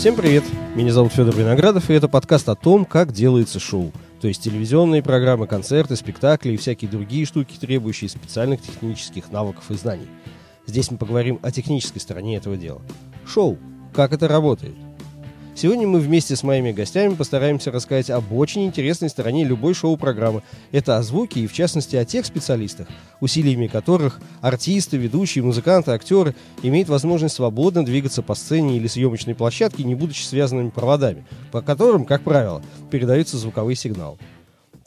Всем привет! Меня зовут Федор Виноградов, и это подкаст о том, как делается шоу. То есть телевизионные программы, концерты, спектакли и всякие другие штуки, требующие специальных технических навыков и знаний. Здесь мы поговорим о технической стороне этого дела. Шоу. Как это работает? Сегодня мы вместе с моими гостями постараемся рассказать об очень интересной стороне любой шоу-программы. Это о звуке и, в частности, о тех специалистах, усилиями которых артисты, ведущие, музыканты, актеры имеют возможность свободно двигаться по сцене или съемочной площадке, не будучи связанными проводами, по которым, как правило, передаются звуковые сигналы.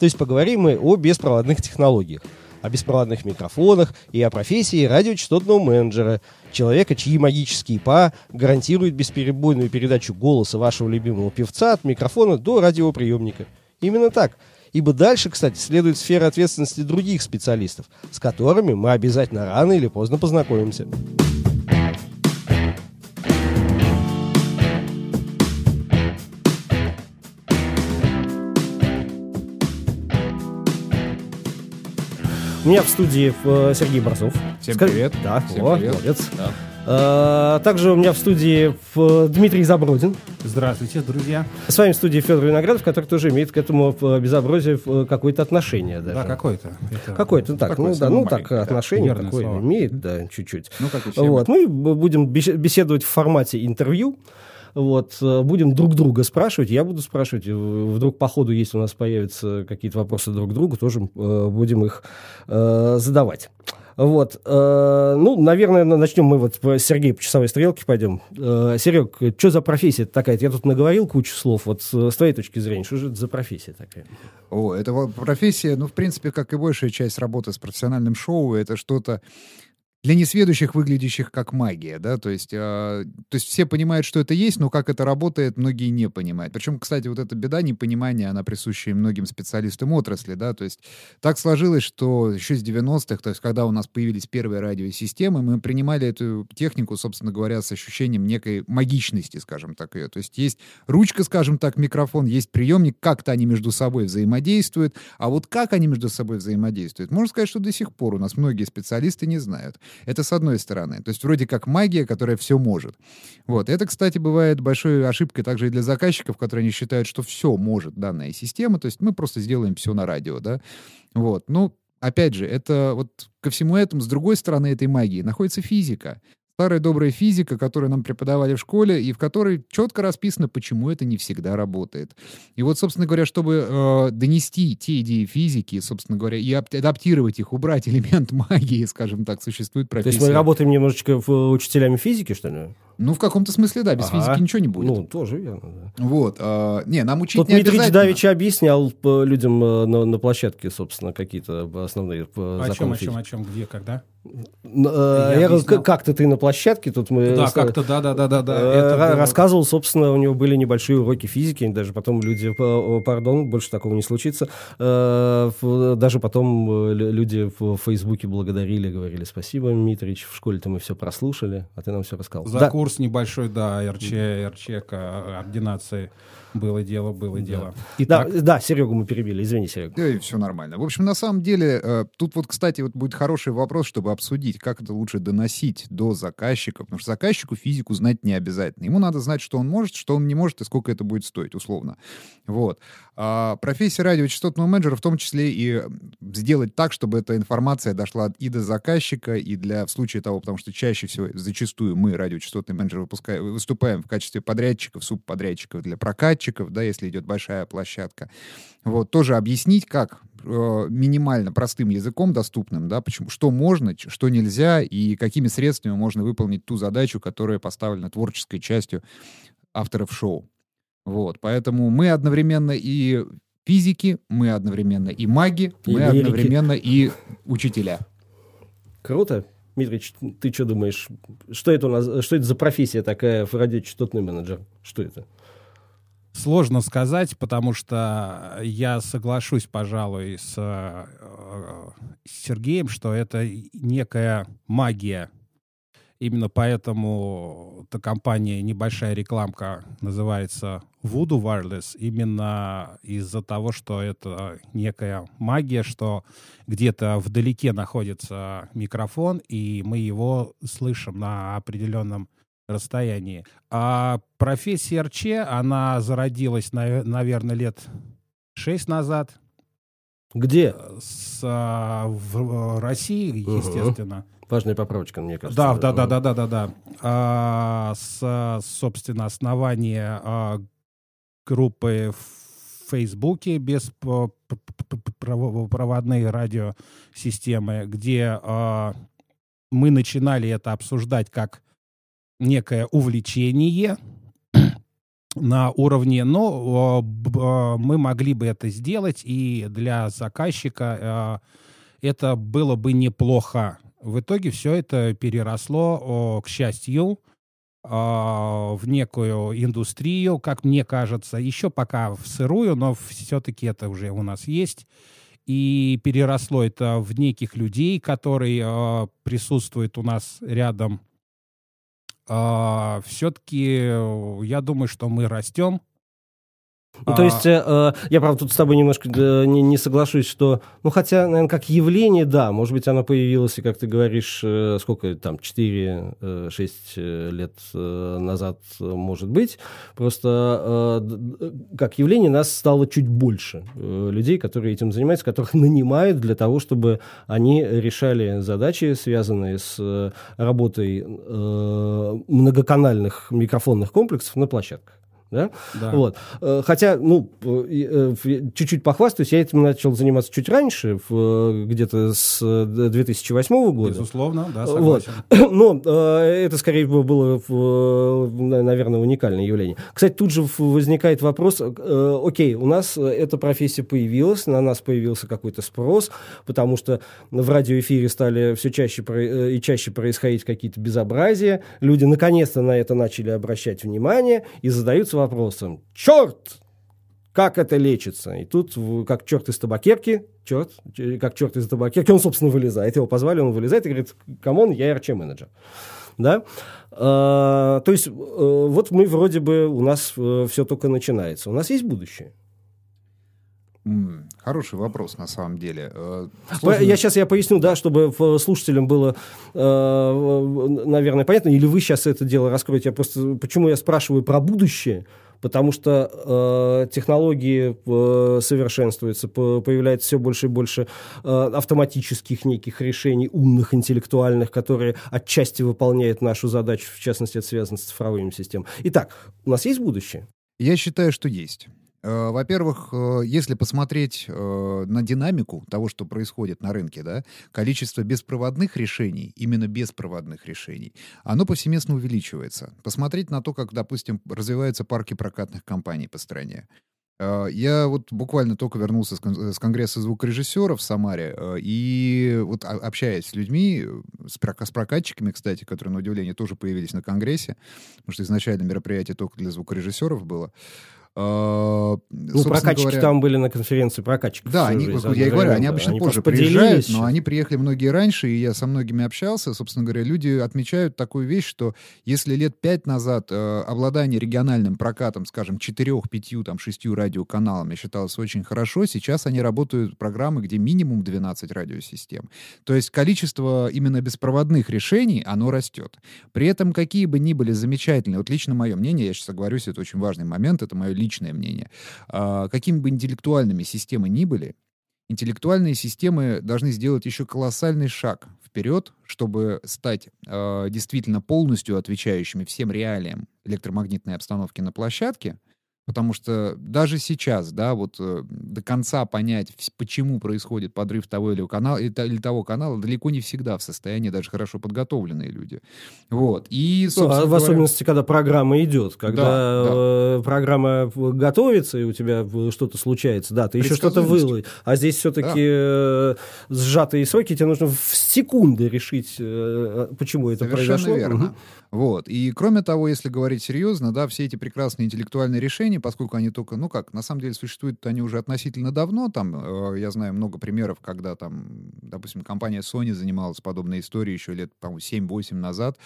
То есть поговорим мы о беспроводных технологиях – о беспроводных микрофонах и о профессии радиочастотного менеджера, человека, чьи магические ПА гарантируют бесперебойную передачу голоса вашего любимого певца от микрофона до радиоприемника. Именно так. Ибо дальше, кстати, следует сфера ответственности других специалистов, с которыми мы обязательно рано или поздно познакомимся. У меня в студии э, Сергей Борзов. Всем привет. Да, Всем о, привет. молодец. Да. А, также у меня в студии э, Дмитрий Забродин. Здравствуйте, друзья. С вами в студии Федор Виноградов, который тоже имеет к этому э, безобразию какое-то отношение. Даже. Да, какое-то. Какое-то, ну, так, ну, да, ну так, отношение да, такое слово. имеет, да, чуть-чуть. Ну, как и все вот. Мы будем беседовать в формате интервью. Вот, э, будем друг друга спрашивать, я буду спрашивать, вдруг по ходу, если у нас появятся какие-то вопросы друг к другу, тоже э, будем их э, задавать. Вот. Э, ну, наверное, начнем мы вот с Сергея по часовой стрелке пойдем. Э, Серег, что за профессия такая? Я тут наговорил кучу слов. Вот с твоей точки зрения, что же это за профессия такая? О, это профессия, ну, в принципе, как и большая часть работы с профессиональным шоу, это что-то для несведущих выглядящих как магия, да, то есть, э, то есть все понимают, что это есть, но как это работает, многие не понимают. Причем, кстати, вот эта беда непонимания, она присуща многим специалистам отрасли, да, то есть так сложилось, что еще с 90-х, то есть когда у нас появились первые радиосистемы, мы принимали эту технику, собственно говоря, с ощущением некой магичности, скажем так, ее. То есть есть ручка, скажем так, микрофон, есть приемник, как-то они между собой взаимодействуют, а вот как они между собой взаимодействуют, можно сказать, что до сих пор у нас многие специалисты не знают. Это с одной стороны. То есть вроде как магия, которая все может. Вот. Это, кстати, бывает большой ошибкой также и для заказчиков, которые они считают, что все может данная система. То есть мы просто сделаем все на радио, да. Вот. Ну, опять же, это вот ко всему этому, с другой стороны этой магии, находится физика старая добрая физика, которую нам преподавали в школе, и в которой четко расписано, почему это не всегда работает. И вот, собственно говоря, чтобы э, донести те идеи физики, собственно говоря, и адаптировать их, убрать элемент магии, скажем так, существует профессия. То есть мы работаем немножечко в, учителями физики, что ли? Ну, в каком-то смысле, да, без ага. физики ничего не будет. Ну, тоже верно, да. Вот. А, не, нам учить Тут не Дмитрий обязательно. Давич объяснял людям э, на, на площадке, собственно, какие-то основные э, О чем, о чем, о чем, где, когда? Я, я говорю, как-то ты на площадке, тут мы... Да, как-то, да-да-да. да. Э, рассказывал, собственно, у него были небольшие уроки физики, даже потом люди, пардон, больше такого не случится, даже потом люди в Фейсбуке благодарили, говорили, спасибо, Дмитрич, в школе-то мы все прослушали, а ты нам все рассказал. За да. курс небольшой, да, РЧ, РЧК, ординации. Было дело, было да. дело. Итак, да, да, Серегу мы перебили, извини, Серега. Да, и все нормально. В общем, на самом деле, э, тут вот, кстати, вот будет хороший вопрос, чтобы обсудить, как это лучше доносить до заказчика, потому что заказчику физику знать не обязательно. Ему надо знать, что он может, что он не может и сколько это будет стоить, условно. Вот. А профессия радиочастотного менеджера в том числе и сделать так, чтобы эта информация дошла и до заказчика, и для в случае того, потому что чаще всего, зачастую мы, радиочастотные менеджеры, выпускаем, выступаем в качестве подрядчиков, субподрядчиков для прокатчиков, да, если идет большая площадка. Вот, тоже объяснить, как э, минимально простым языком доступным, да, почему, что можно, что нельзя и какими средствами можно выполнить ту задачу, которая поставлена творческой частью авторов шоу. Вот, поэтому мы одновременно и физики, мы одновременно и маги, и мы лирики. одновременно и учителя. Круто. Дмитрич, ты что думаешь? Что это у нас? Что это за профессия такая в радиочастотный менеджер? Что это? Сложно сказать, потому что я соглашусь, пожалуй, с, э, с Сергеем, что это некая магия. Именно поэтому эта компания, небольшая рекламка, называется Voodoo Wireless, именно из-за того, что это некая магия, что где-то вдалеке находится микрофон, и мы его слышим на определенном расстоянии. А профессия РЧ, она зародилась, наверное, лет шесть назад. Где? С, а, в России, естественно. Угу. Важная поправочка, мне кажется. Да, да, да, да, да, да, да. А, с, собственно, основания а, группы в Фейсбуке без проводной радиосистемы, где а, мы начинали это обсуждать как некое увлечение на уровне, но мы могли бы это сделать, и для заказчика это было бы неплохо. В итоге все это переросло, к счастью, в некую индустрию, как мне кажется, еще пока в сырую, но все-таки это уже у нас есть. И переросло это в неких людей, которые присутствуют у нас рядом а, все-таки я думаю, что мы растем, ну, а... то есть, э, э, я, правда, тут с тобой немножко э, не, не соглашусь, что, ну, хотя, наверное, как явление, да, может быть, оно появилось, и, как ты говоришь, э, сколько там, 4-6 э, лет э, назад, может быть, просто э, как явление нас стало чуть больше э, людей, которые этим занимаются, которых нанимают для того, чтобы они решали задачи, связанные с э, работой э, многоканальных микрофонных комплексов на площадках. Да? Да. Вот. Э, хотя, ну, э, чуть-чуть похвастаюсь, я этим начал заниматься чуть раньше, где-то с 2008 э, года. Безусловно, да, согласен. Вот. Но это скорее было, наверное, уникальное явление. Кстати, тут же возникает вопрос, окей, у нас эта профессия появилась, на нас появился какой-то спрос, потому что в радиоэфире стали все чаще и чаще происходить какие-то безобразия, люди наконец-то на это начали обращать внимание и задаются вопросом «Черт! Как это лечится?» И тут, как черт из табакерки, черт, как черт из табакерки, он, собственно, вылезает. Его позвали, он вылезает и говорит «Come on, я RF-менеджер». Да? А, то есть, э, вот мы вроде бы, у нас э, все только начинается. У нас есть будущее. Хороший вопрос, на самом деле. Э, сложно... Я сейчас я поясню, да, чтобы слушателям было, э, наверное, понятно, или вы сейчас это дело раскроете. Я просто, почему я спрашиваю про будущее? Потому что э, технологии э, совершенствуются, появляется все больше и больше э, автоматических неких решений, умных, интеллектуальных, которые отчасти выполняют нашу задачу, в частности, это связано с цифровыми системами. Итак, у нас есть будущее? Я считаю, что есть. Э, во-первых, э, если посмотреть э, на динамику того, что происходит на рынке, да, количество беспроводных решений, именно беспроводных решений, оно повсеместно увеличивается. Посмотреть на то, как, допустим, развиваются парки прокатных компаний по стране. Я вот буквально только вернулся с конгресса звукорежиссеров в Самаре, и вот общаясь с людьми, с прокатчиками, кстати, которые, на удивление, тоже появились на конгрессе, потому что изначально мероприятие только для звукорежиссеров было, а, ну, прокатчики говоря, там были на конференции прокатчиков. Да, они, я и говорю, они обычно они позже приезжают, но они приехали многие раньше, и я со многими общался. Собственно говоря, люди отмечают такую вещь, что если лет пять назад э, обладание региональным прокатом, скажем, четырех, пятью, там, шестью радиоканалами считалось очень хорошо, сейчас они работают программы, где минимум 12 радиосистем. То есть количество именно беспроводных решений, оно растет. При этом какие бы ни были замечательные, вот лично мое мнение, я сейчас оговорюсь, это очень важный момент, это мое личное мнение, а, какими бы интеллектуальными системы ни были, интеллектуальные системы должны сделать еще колоссальный шаг вперед, чтобы стать э, действительно полностью отвечающими всем реалиям электромагнитной обстановки на площадке, Потому что даже сейчас, да, вот э, до конца понять, почему происходит подрыв того или, канала, или того канала, далеко не всегда в состоянии даже хорошо подготовленные люди. Вот. И, ну, а в говоря... особенности, когда программа идет, когда да, да. Э, программа готовится, и у тебя что-то случается, да, ты еще что-то вылой. А здесь все-таки да. Э, сжатые сроки, тебе нужно в секунды решить, почему это Совершенно произошло. Верно. Вот. И кроме того, если говорить серьезно, да, все эти прекрасные интеллектуальные решения, поскольку они только, ну как, на самом деле существуют они уже относительно давно, там, э, я знаю много примеров, когда там, допустим, компания Sony занималась подобной историей еще лет, по-моему, 7-8 назад,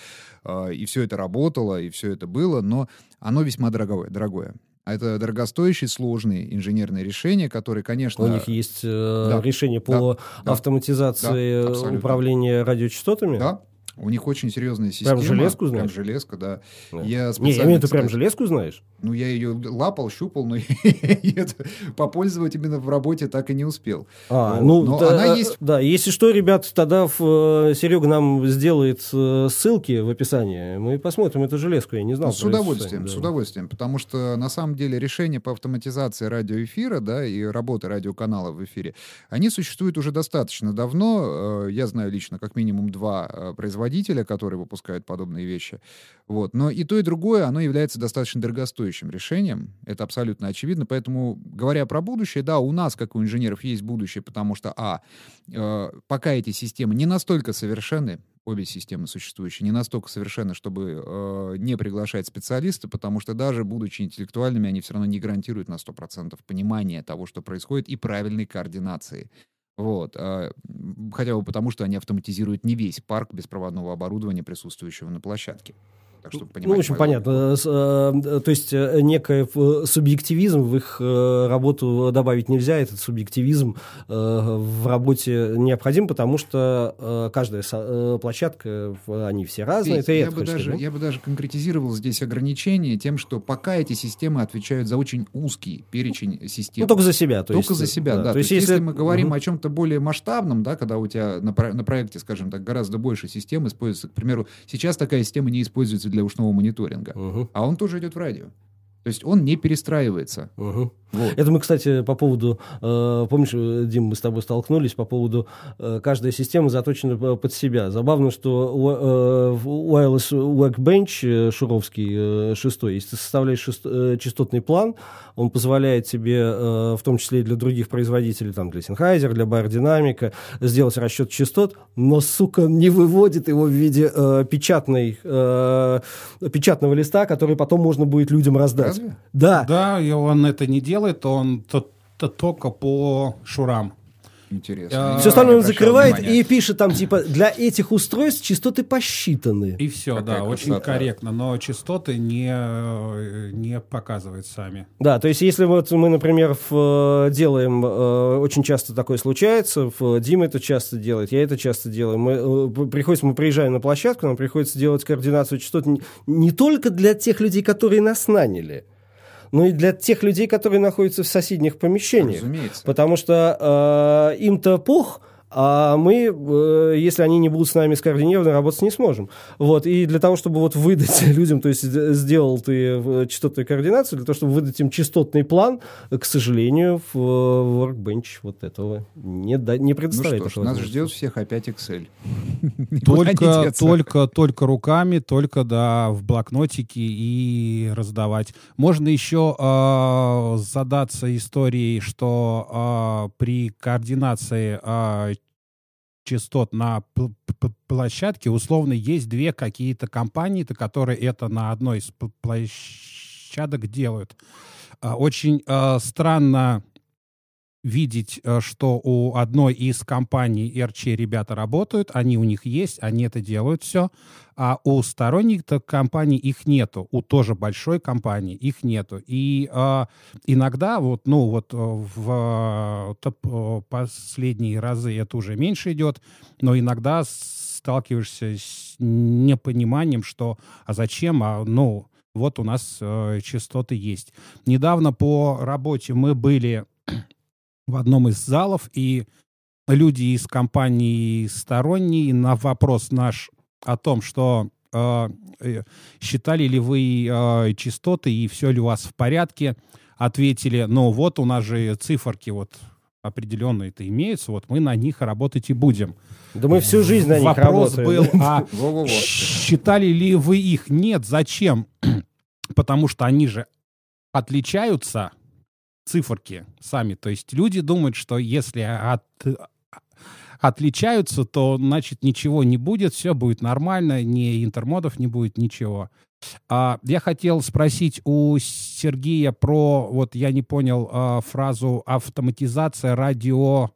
э, и все это работало, и все это было, но оно весьма дорогое. дорогое. Это дорогостоящие, сложные инженерные решения, которые, конечно... У них есть э, да, решение по да, автоматизации да, управления радиочастотами? Да, У них очень серьезная система. Прям железку Прям знаешь? железка, да. Да. Я Не, я имею в виду, прям железку знаешь? Ну, я ее лапал, щупал, но попользовать именно в работе так и не успел. А, ну, Но да, она э, есть. Да, если что, ребят, тогда в, Серега нам сделает э, ссылки в описании. Мы посмотрим эту железку, я не знал. Ну, с удовольствием, с удовольствием, потому что на самом деле решения по автоматизации радиоэфира, да, и работы радиоканалов в эфире, они существуют уже достаточно давно. Э, Я знаю лично как минимум два э, производителя, которые выпускают подобные вещи. Вот. Но и то, и другое, оно является достаточно дорогостоящим решением. Это абсолютно очевидно. Поэтому, говоря про будущее, да, у нас, как у инженеров, есть будущее, потому что, а, э, пока эти системы не настолько совершенны, обе системы существующие, не настолько совершенны, чтобы э, не приглашать специалиста, потому что даже будучи интеллектуальными, они все равно не гарантируют на 100% понимания того, что происходит, и правильной координации. Вот. а, хотя бы потому, что они автоматизируют не весь парк беспроводного оборудования, присутствующего на площадке. Так, чтобы понимать Ну, очень мою понятно. С, э, То есть э, некий э, субъективизм в их э, работу добавить нельзя. Этот субъективизм э, в работе необходим, потому что э, каждая э, площадка, в- они все разные. Ты я, это бы хочешь даже, да? я бы даже конкретизировал здесь ограничение тем, что пока эти системы отвечают за очень узкий перечень систем. Ну, только за себя. То Только есть, за себя, да. То То есть, есть, если, если мы говорим Мгм. о чем-то более масштабном, да, когда у тебя на, про- на проекте, скажем так, гораздо больше систем используется, к примеру, сейчас такая система не используется для ушного мониторинга, Мгм. а он тоже идет в радио. То есть он не перестраивается. Мгм. Вот. Это мы, кстати, по поводу, э, помнишь, э, Дим, мы с тобой столкнулись по поводу, э, каждая система заточена п- под себя. Забавно, что у- э, в Wireless Workbench э, Шуровский э, шестой, если ты составляешь шест- э, частотный план, он позволяет тебе, э, в том числе и для других производителей, там, для Sennheiser, для Biodynamic, сделать расчет частот, но, сука, не выводит его в виде э, печатной, э, печатного листа, который потом можно будет людям раздать. Разве? Да, Да, и он это не делает, он то- то- только по шурам. Интересно. А, Все остальное он закрывает и пишет там, типа, для этих устройств частоты посчитаны. И все, Какая да, очень красота. корректно, но частоты не, э, не показывает сами. Да, то есть если вот мы, например, в, э, делаем, э, очень часто такое случается, в, Дима это часто делает, я это часто делаю, мы, э, приходится, мы приезжаем на площадку, нам приходится делать координацию частот не, не только для тех людей, которые нас наняли, но и для тех людей, которые находятся в соседних помещениях. Разумеется. Потому что э, им-то пох, а мы, э, если они не будут с нами скоординированы, работать не сможем. Вот. И для того, чтобы вот выдать людям, то есть сделал ты э, частотную координацию, для того, чтобы выдать им частотный план, к сожалению, в э, Workbench вот этого не, да- не Ну предоставляет. что ж, нас ждет всех опять Excel. Только, только, только руками, только да, в блокнотике и раздавать. Можно еще э, задаться историей, что э, при координации э, частот на площадке условно есть две какие-то компании, то которые это на одной из площадок делают. А, Очень э, странно видеть, э, что у одной из компаний RC ребята работают, они у них есть, они это делают все, а у сторонних то компаний их нету, у тоже большой компании их нету. И э, иногда вот, ну вот э, в э, топ- последние разы это уже меньше идет, но иногда сталкиваешься с непониманием, что а зачем, а ну вот у нас э, частоты есть. Недавно по работе мы были в одном из залов, и люди из компании сторонние на вопрос наш о том, что э, э, считали ли вы э, частоты и все ли у вас в порядке, ответили, ну вот у нас же циферки вот определенные-то имеются, вот мы на них работать и будем. Да мы всю жизнь на них Вопрос работаем. был, а считали ли вы их? Нет, зачем? Потому что они же отличаются, циферки сами. То есть люди думают, что если от, отличаются, то значит ничего не будет, все будет нормально, ни интермодов не будет, ничего. А, я хотел спросить у Сергея про, вот я не понял а, фразу автоматизация радиочастот,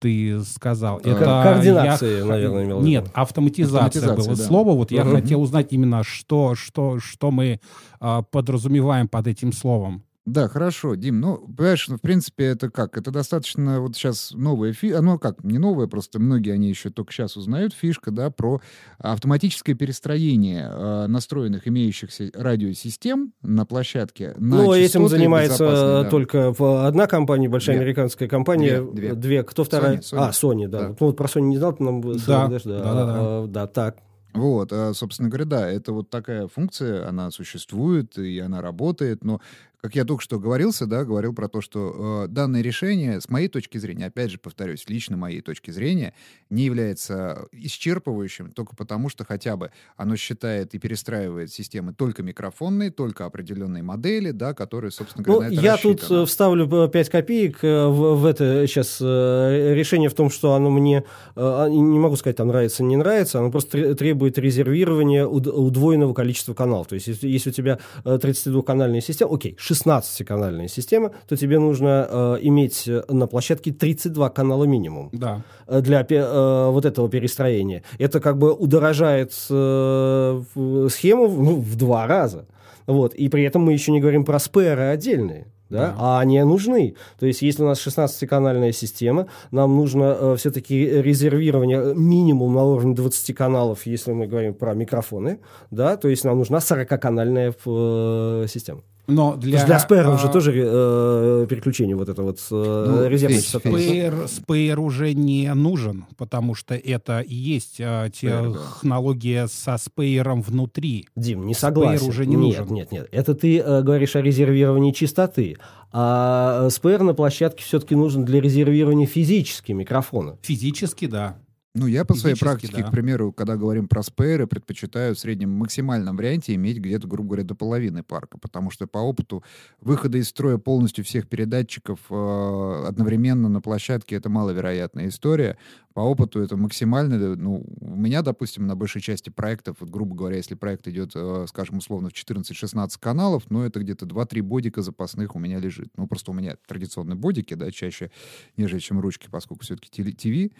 ты сказал. Ко- Это координации, я- наверное, имел Нет, автоматизация, Автоматизация, было да. слово. Вот я Мгм. хотел узнать именно, что, что, что мы а, подразумеваем под этим словом. Да, хорошо, Дим. Ну, понимаешь, ну, в принципе, это как? Это достаточно вот сейчас новая фишка, ну как, не новая, просто многие они еще только сейчас узнают фишка, да, про автоматическое перестроение э, настроенных имеющихся радиосистем на площадке. На ну, этим занимается да. только в- одна компания, большая Две. американская компания. Две, две. Кто вторая? Sony, Sony. А, Sony, да. Да. Ну, вот про Sony не знал, ты нам Да, ссылку дашь, да-да-да. А, да, так. Вот, а, собственно говоря, да, это вот такая функция, она существует и она работает, но как я только что говорился, да, говорил про то, что э, данное решение, с моей точки зрения, опять же повторюсь, лично моей точки зрения, не является исчерпывающим только потому, что хотя бы оно считает и перестраивает системы только микрофонные, только определенные модели, да, которые, собственно Ну, говоря, на это я тут рассчитаны. э, вставлю 5 копеек э, в, в это сейчас решение в том, что оно мне, э, не могу сказать, там нравится, не нравится, оно просто тре- требует резервирования уд- удвоенного количества каналов. То есть, если, у тебя э, 32-канальная система, окей, 16-канальная система, то тебе нужно э, иметь э, на площадке 32 канала минимум Да. э, для э, вот этого перестроения. Это как бы удорожает э, схему в- ну, в два раза. Вот. И при этом мы еще не говорим про спэры отдельные. Да? Да. А они нужны. То есть, если у нас 16-канальная система, нам нужно все-таки резервирование э, минимум на уровне 20 каналов, если мы говорим про микрофоны, да, то есть нам нужна 40-канальная э, система. Но для, для спэров а, же тоже э, переключение вот это вот э, Ну, резервной частоты. Спейр, спейр уже не нужен, потому что это и есть а, Спейр, да. технология со спейером внутри. Дим, не согласен. Спейр уже не нет, нужен. Нет, нет, Это ты э, говоришь о резервировании частоты. А э, спейр на площадке все-таки нужен для резервирования физически микрофона. Физически, да. Ну, я по своей практике, да. к примеру, когда говорим про спейры, предпочитаю в среднем максимальном варианте иметь где-то, грубо говоря, до половины парка, потому что по опыту выхода из строя полностью всех передатчиков э, одновременно на площадке это маловероятная история. По опыту это максимально, э, ну, у меня, допустим, на большей части проектов, вот, грубо говоря, если проект идет, э, скажем, условно, в 14-16 каналов, ну, это где-то 2-3 бодика запасных у меня лежит. Ну, просто у меня традиционные бодики, да, чаще, нежели чем ручки, поскольку все-таки ТВ.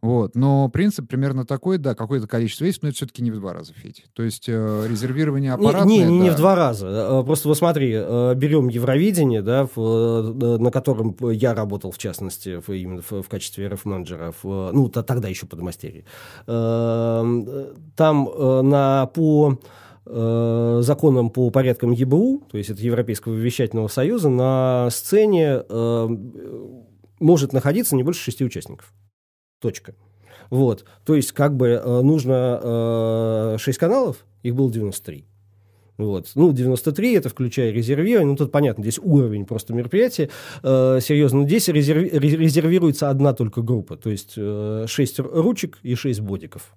Вот. Но принцип примерно такой, да, какое-то количество есть, но это все-таки не в два раза, Федь. То есть э, резервирование Не, аппаратное... не, не, не да. в два раза. Э, Просто вот смотри, э, берем Евровидение, да, в, э, на котором я работал, в частности, в- именно в, в качестве РФ-менеджера, в, ну, т- тогда еще подмастерье. Э, Там э, на, по законам по порядкам ЕБУ, то есть это Европейского вещательного союза, на сцене э, может находиться не больше шести участников. Точка. Вот. То есть, как бы э, нужно э, 6 каналов, их было 93. Вот. Ну, 93 это включая резервирование. Ну, тут понятно, здесь уровень просто мероприятия. Э, серьезно, но здесь резерви- ре- резервируется одна только группа. То есть э, 6 ручек и 6 бодиков.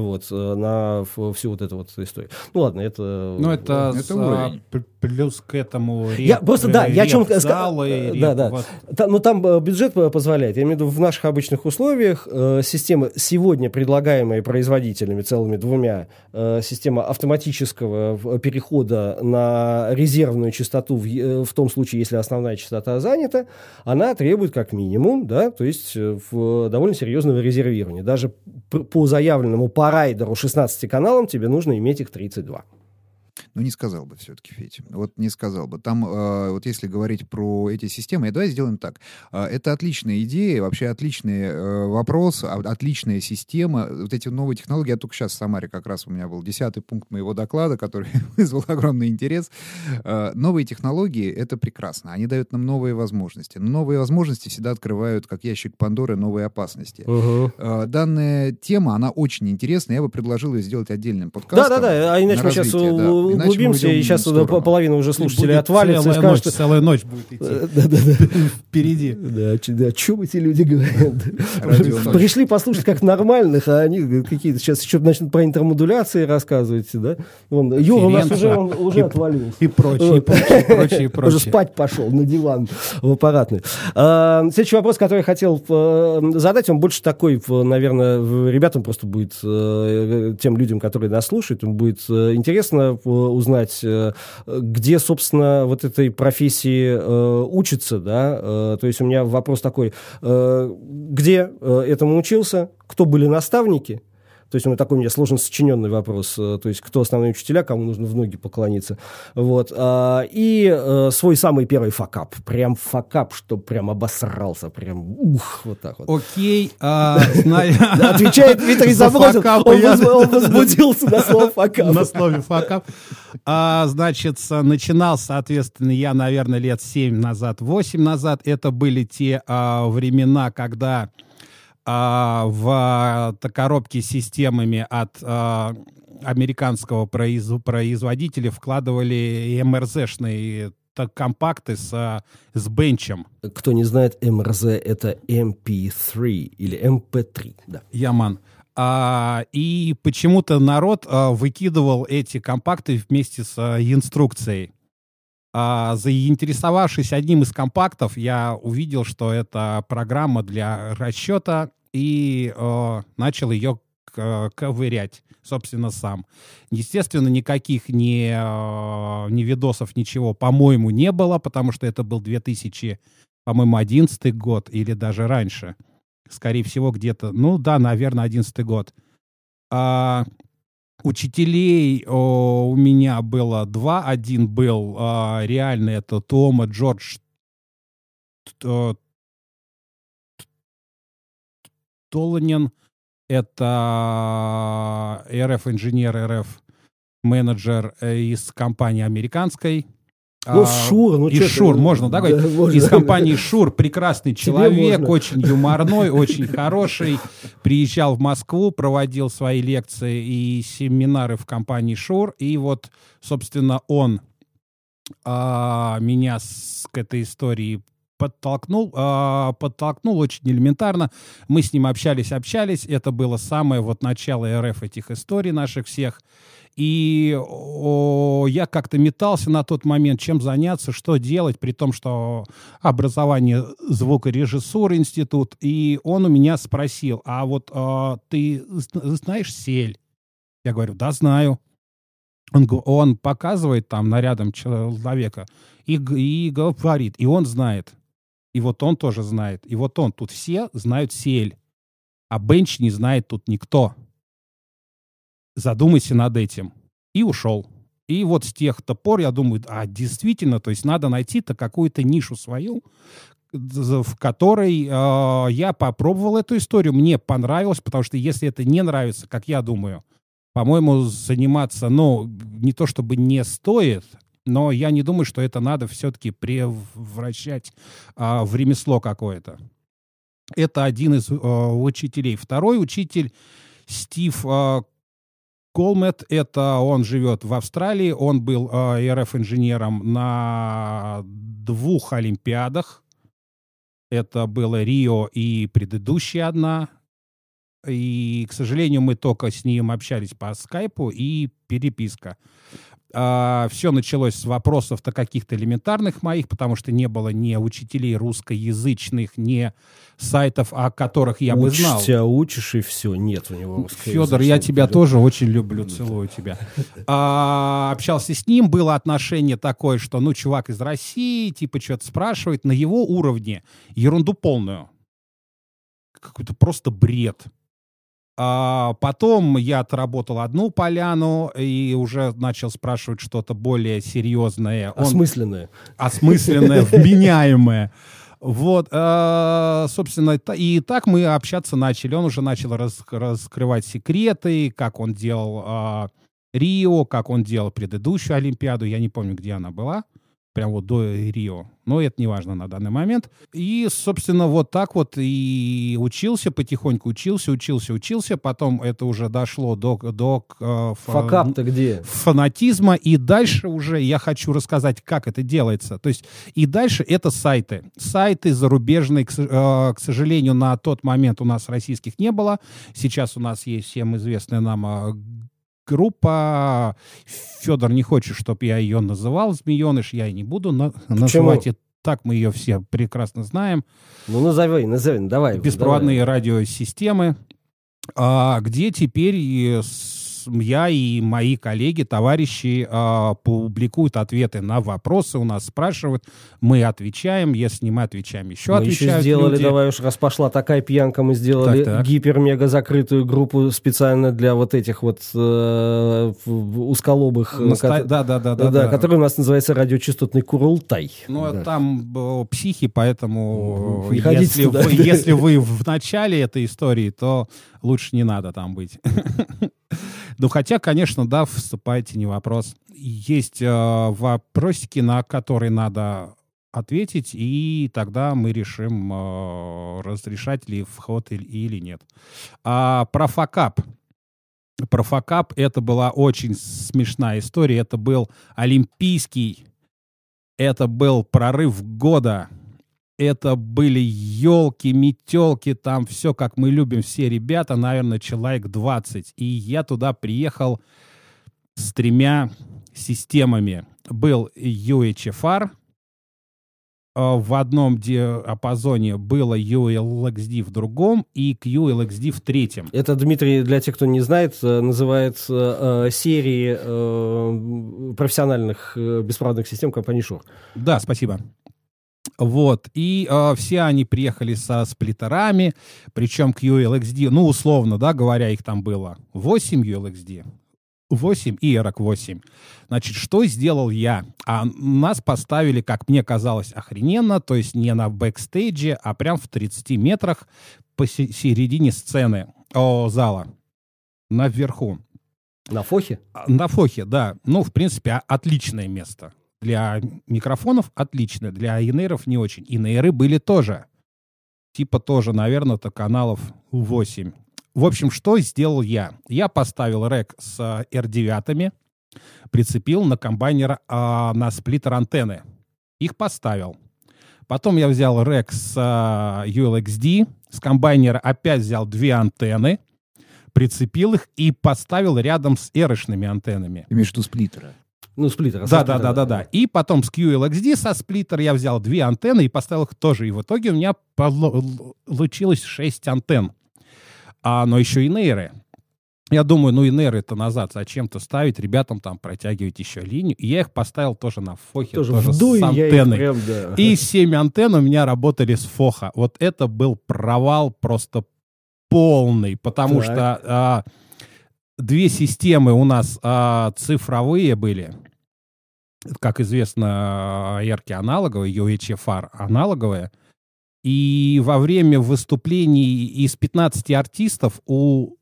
Вот, э, на всю вот эту вот историю. Ну ладно, это... Ну, это, это с, а, плюс к этому реп, Я просто, да, я о чем ска- залы, э, реп- да, да. вот. Та- ну, там э, бюджет э, позволяет. Я имею в виду, в наших обычных условиях э, система, сегодня предлагаемая производителями, целыми двумя, э, система автоматического перехода на резервную частоту в, в том случае, если основная частота занята, она требует как минимум, да, то есть э, в довольно серьезного резервирования. Даже по заявленному по райдеру 16 каналам тебе нужно иметь их 32. Ну, не сказал бы все-таки, Федь. Вот не сказал бы. Там, э, вот если говорить про эти системы, давай сделаем так. Э, это отличная идея, вообще отличный э, вопрос, а- отличная система. Вот эти новые технологии, я только сейчас в Самаре как раз у меня был десятый пункт моего доклада, который вызвал огромный интерес. Э, новые технологии — это прекрасно. Они дают нам новые возможности. Но новые возможности всегда открывают, как ящик Пандоры, новые опасности. Э, Данная тема, она очень интересная. Я бы предложил ее сделать отдельным подкастом. Да, да, да. А иначе на мы сейчас да. Иначе углубимся, и сейчас половина уже слушателей отвалится и скажут, ночь, что... целая ночь будет идти впереди. Да, ч- да, что эти люди говорят? Пришли послушать как нормальных, а они какие-то сейчас еще начнут про интермодуляции рассказывать, да? Вон, Юра у нас уже, он уже отвалился. И прочее, и прочее, и прочее, и Уже прочее. спать пошел на диван в аппаратный. А, Следующий вопрос, который я хотел э, задать, он больше такой, наверное, ребятам просто будет, э, тем людям, которые нас слушают, им будет э, интересно узнать, э, где, собственно, вот этой профессии э, учатся, да, Э, то есть у меня вопрос такой, где этому учился, кто были наставники, То есть, он такой у меня сложно сочиненный вопрос. Э, то есть, кто основные учителя, кому нужно в ноги поклониться. Вот. А, и э, свой самый первый факап. Прям факап, что прям обосрался. Прям ух, вот так вот. Окей. а, Отвечает Дмитрий Забросин. Он возбудился на слово факап. На слове факап. А, значит, начинал, соответственно, я, наверное, лет 7 назад, 8 назад. Это были те времена, когда в а, коробке с системами от а, американского произ, производителя вкладывали МРЗ-шные компакты с, с бенчем. Кто не знает, МРЗ — это MP3 или MP3, да. Яман. А, и почему-то народ а, выкидывал эти компакты вместе с а, инструкцией. А, заинтересовавшись одним из компактов, я увидел, что это программа для расчета и э, начал ее ковырять, собственно, сам. Естественно, никаких ни, э, ни видосов, ничего, по-моему, не было, потому что это был 2000, по-моему, 11 год или даже раньше. Скорее всего, где-то, ну да, наверное, 11 год. А, учителей о, у меня было два. Один был а, реально, это Тома Джордж Толанин. Это РФ-инженер, РФ-менеджер э, из компании американской. Ну, а, Шур, ну Из Шур, можно, да, да можно. Из компании Шур прекрасный человек, очень юморной, очень хороший. Приезжал в Москву, проводил свои лекции и семинары в компании Шур. И вот, собственно, он а, меня с, к этой истории подтолкнул, э, подтолкнул очень элементарно. Мы с ним общались, общались. Это было самое вот начало РФ этих историй наших всех. И о, я как-то метался на тот момент, чем заняться, что делать, при том, что образование звукорежиссуры институт. И он у меня спросил, а вот э, ты знаешь сель? Я говорю, да, знаю. Он, он показывает там нарядом человека и, и говорит, и он знает. И вот он тоже знает. И вот он. Тут все знают сель. А бенч не знает тут никто. Задумайся над этим. И ушел. И вот с тех пор я думаю, а действительно, то есть надо найти-то какую-то нишу свою, в которой э, я попробовал эту историю, мне понравилось, потому что если это не нравится, как я думаю, по-моему, заниматься, ну, не то чтобы не стоит, но я не думаю, что это надо все-таки превращать а, в ремесло какое-то. Это один из а, учителей. Второй учитель Стив а, Колмет, это он живет в Австралии, он был а, РФ-инженером на двух Олимпиадах. Это было Рио и предыдущая одна. И, к сожалению, мы только с ним общались по скайпу и переписка а, все началось с вопросов-то каких-то элементарных моих, потому что не было ни учителей русскоязычных, ни сайтов, о которых я Учишься, бы знал. Учишься, учишь, и все, нет у него Федор, я тебя тоже очень люблю, целую тебя. А, общался с ним, было отношение такое, что, ну, чувак из России, типа, что-то спрашивает, на его уровне ерунду полную. Какой-то просто бред. А потом я отработал одну поляну и уже начал спрашивать что-то более серьезное. Осмысленное. Он... Осмысленное, вменяемое. Вот, э, собственно, и так мы общаться начали. Он уже начал рас, раскрывать секреты, как он делал э, Рио, как он делал предыдущую Олимпиаду. Я не помню, где она была прям вот до Рио. Но это не важно на данный момент. И, собственно, вот так вот и учился, потихоньку учился, учился, учился. Потом это уже дошло до... до э, Факап-то где? Фанатизма. И дальше уже я хочу рассказать, как это делается. То есть и дальше это сайты. Сайты зарубежные, к, э, к сожалению, на тот момент у нас российских не было. Сейчас у нас есть всем известная нам э, группа. Федор не хочет, чтобы я ее называл змееныш, я и не буду на- называть это. Так мы ее все прекрасно знаем. Ну, назови, назови, давай. Беспроводные давай. радиосистемы, а, где теперь я и мои коллеги, товарищи э, публикуют ответы на вопросы, у нас спрашивают, мы отвечаем, если не мы отвечаем, еще мы отвечают еще сделали, люди. давай уж, раз пошла такая пьянка, мы сделали Так, так. гипер-мега закрытую группу специально для вот этих вот э, усколобых, э, Наста- ко- Да, да, да, да, да, да. который у нас называется радиочастотный Курултай. Ну, Да. там э, психи, поэтому Не ходите если, туда, вы, да. если вы в начале этой истории, то лучше не надо там быть. Ну, хотя, конечно, да, вступайте, не вопрос. Есть э, вопросики, на которые надо ответить, и тогда мы решим, э, разрешать ли вход или, или нет. А про факап. Про факап это была очень смешная история. Это был олимпийский это был прорыв года. Это были елки, метелки, там все, как мы любим, все ребята, наверное, человек 20. И я туда приехал с тремя системами. Был UHFR, э, в одном диапазоне было ULXD в другом и QLXD в третьем. Это, Дмитрий, для тех, кто не знает, э, называется э, серии э, профессиональных э, беспроводных систем компании Шур. Да, спасибо. Вот, и э, все они приехали со сплиттерами, причем QLXD, ну, условно, да, говоря, их там было 8 ULXD, 8 и EROC 8. Значит, что сделал я? А нас поставили, как мне казалось, охрененно, то есть не на бэкстейдже, а прям в 30 метрах посередине сцены, о, зала, наверху. На Фохе? А, На Фохе, да. Ну, в принципе, отличное место. Для микрофонов отлично, для инейров не очень. Инейры были тоже. Типа тоже, наверное, то каналов 8. В общем, что сделал я? Я поставил рек с а, R9, прицепил на комбайнер а, на сплиттер антенны. Их поставил. Потом я взял рек с а, ULXD, с комбайнера опять взял две антенны, прицепил их и поставил рядом с эрышными антеннами. Виду сплиттера. Ну, сплиттер. Да, да, да, да, да. И потом с QLXD со сплиттер я взял две антенны и поставил их тоже. И в итоге у меня полу- получилось 6 антенн. А, но еще и нейры. Я думаю, ну и нейры это назад зачем-то ставить, ребятам там протягивать еще линию. И я их поставил тоже на фохе, Тоже тоже, с антенной. прям, да. И 7 антенн у меня работали с фоха. Вот это был провал просто полный, потому Так. что а, две системы у нас а, цифровые были. Как известно, яркий аналоговые, UHFR аналоговые. И во время выступлений из 15 артистов у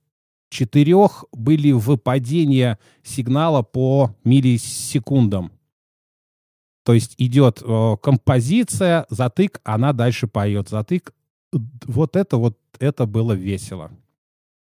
четырех были выпадения сигнала по миллисекундам. То есть идет э, композиция, затык, она дальше поет. Затык. Вот это вот, это было весело.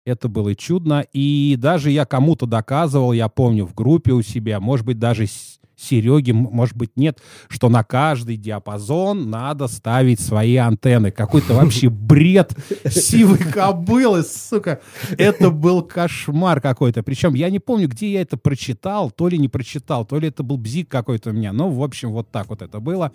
Это было чудно. И даже я кому-то доказывал, я помню, в группе у себя, может быть, даже с- Сереге, м- может быть, нет, что на каждый диапазон надо ставить свои антенны. Какой-то вообще бред сивой кобылы, сука. Это был кошмар какой-то. Причем я не помню, где я это прочитал, то ли не прочитал, то ли это был бзик какой-то у меня. Ну, в общем, вот так вот это было.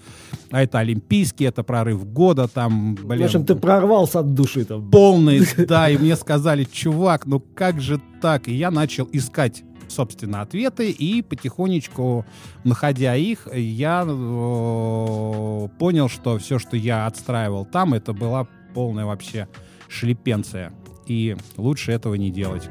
А это Олимпийский, это прорыв года, там, В блин, общем, ты прорвался от души там. полный, да, и мне сказали, чувак, ну как же так? И я начал искать собственно, ответы, и потихонечку, находя их, я э, понял, что все, что я отстраивал там, это была полная вообще шлепенция. И лучше этого не делать.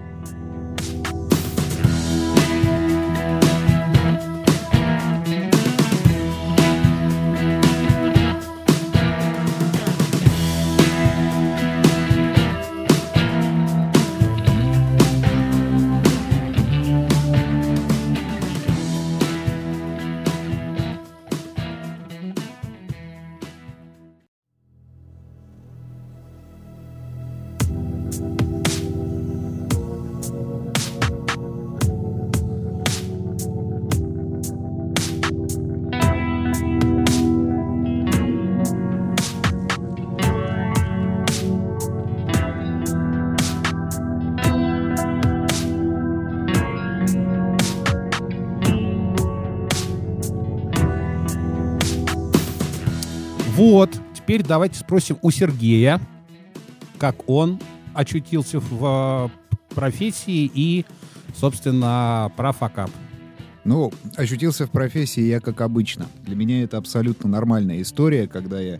Вот, теперь давайте спросим у Сергея, как он очутился в э, профессии и, собственно, про факап. Ну, ощутился в профессии я как обычно. Для меня это абсолютно нормальная история, когда я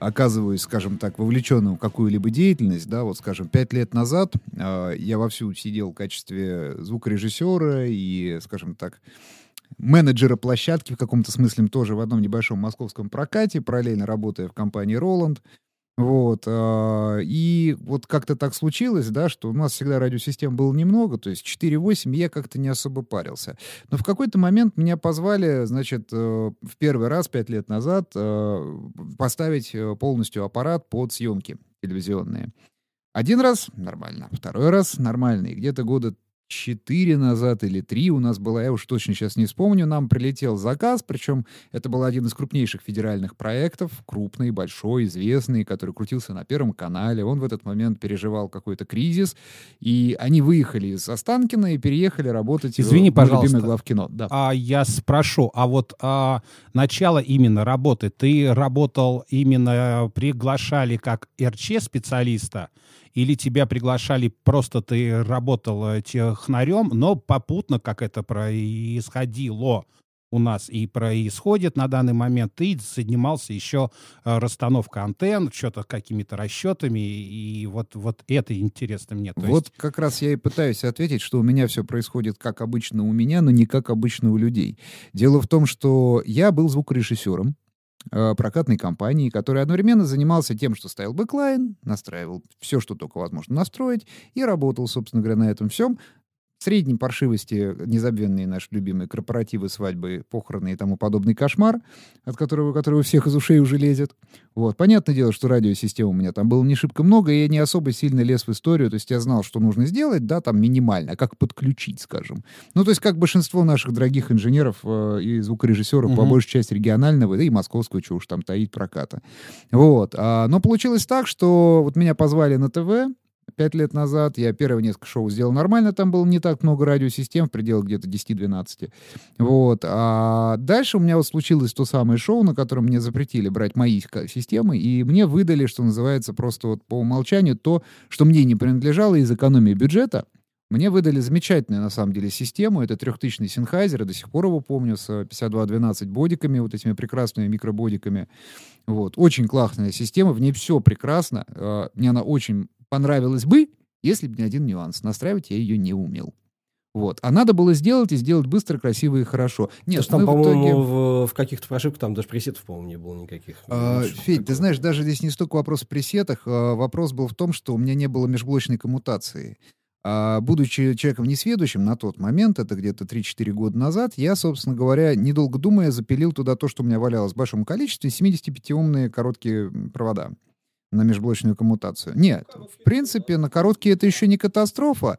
оказываюсь, скажем так, вовлеченным в какую-либо деятельность, да, вот, скажем, пять лет назад э, я вовсю сидел в качестве звукорежиссера и, скажем так, менеджера площадки в каком-то смысле тоже в одном небольшом московском прокате, параллельно работая в компании Roland. Вот. А, и вот как-то так случилось, да, что у нас всегда радиосистем было немного, то есть 4-8 я как-то не особо парился. Но в какой-то момент меня позвали, значит, э, в первый раз, 5 лет назад, э, поставить э, полностью аппарат под съемки телевизионные. Один раз нормально, второй раз нормально. И где-то года четыре назад или три у нас была, я уж точно сейчас не вспомню, нам прилетел заказ, причем это был один из крупнейших федеральных проектов, крупный, большой, известный, который крутился на Первом канале. Он в этот момент переживал какой-то кризис, и они выехали из Останкина и переехали работать Извини, в пожалуйста. любимый главкино. Да. А я спрошу, а вот а, начало именно работы, ты работал именно, приглашали как РЧ-специалиста, или тебя приглашали, просто ты работал э, технарем, но попутно, как это происходило у нас и происходит на данный момент, ты занимался еще э, расстановкой антенн, что-то какими-то расчетами, и вот, вот это интересно мне. То вот есть... как раз я и пытаюсь ответить, что у меня все происходит как обычно у меня, но не как обычно у людей. Дело в том, что я был звукорежиссером, прокатной компании, который одновременно занимался тем, что ставил backline, настраивал все, что только возможно настроить, и работал, собственно говоря, на этом всем, средней паршивости незабвенные наши любимые корпоративы, свадьбы, похороны и тому подобный кошмар, от которого, который у всех из ушей уже лезет. Вот. Понятное дело, что радиосистем у меня там было не шибко много, и я не особо сильно лез в историю, то есть я знал, что нужно сделать, да, там минимально, а как подключить, скажем. Ну, то есть как большинство наших дорогих инженеров э, и звукорежиссеров, угу. по большей части регионального, да и московского, что уж там таить проката. Вот. А, но получилось так, что вот меня позвали на ТВ, пять лет назад. Я первые несколько шоу сделал нормально, там было не так много радиосистем, в пределах где-то 10-12. Вот. А дальше у меня вот случилось то самое шоу, на котором мне запретили брать мои системы, и мне выдали, что называется, просто вот по умолчанию то, что мне не принадлежало из экономии бюджета. Мне выдали замечательную, на самом деле, систему. Это трехтысячный Sennheiser, я до сих пор его помню, с 5212 бодиками, вот этими прекрасными микрободиками. Вот. Очень классная система, в ней все прекрасно. А, мне она очень понравилось бы, если бы не один нюанс. Настраивать я ее не умел. Вот. А надо было сделать и сделать быстро, красиво и хорошо. Нет, там, по-моему, итоге... в, в каких-то прошивках там даже пресетов, по-моему, не было никаких. А, Федь, ты знаешь, даже здесь не столько вопрос в пресетах, а вопрос был в том, что у меня не было межблочной коммутации. А, будучи человеком несведущим на тот момент, это где-то 3-4 года назад, я, собственно говоря, недолго думая, запилил туда то, что у меня валялось в большом количестве, 75-умные короткие провода на межблочную коммутацию. Нет, в принципе, на короткие это еще не катастрофа,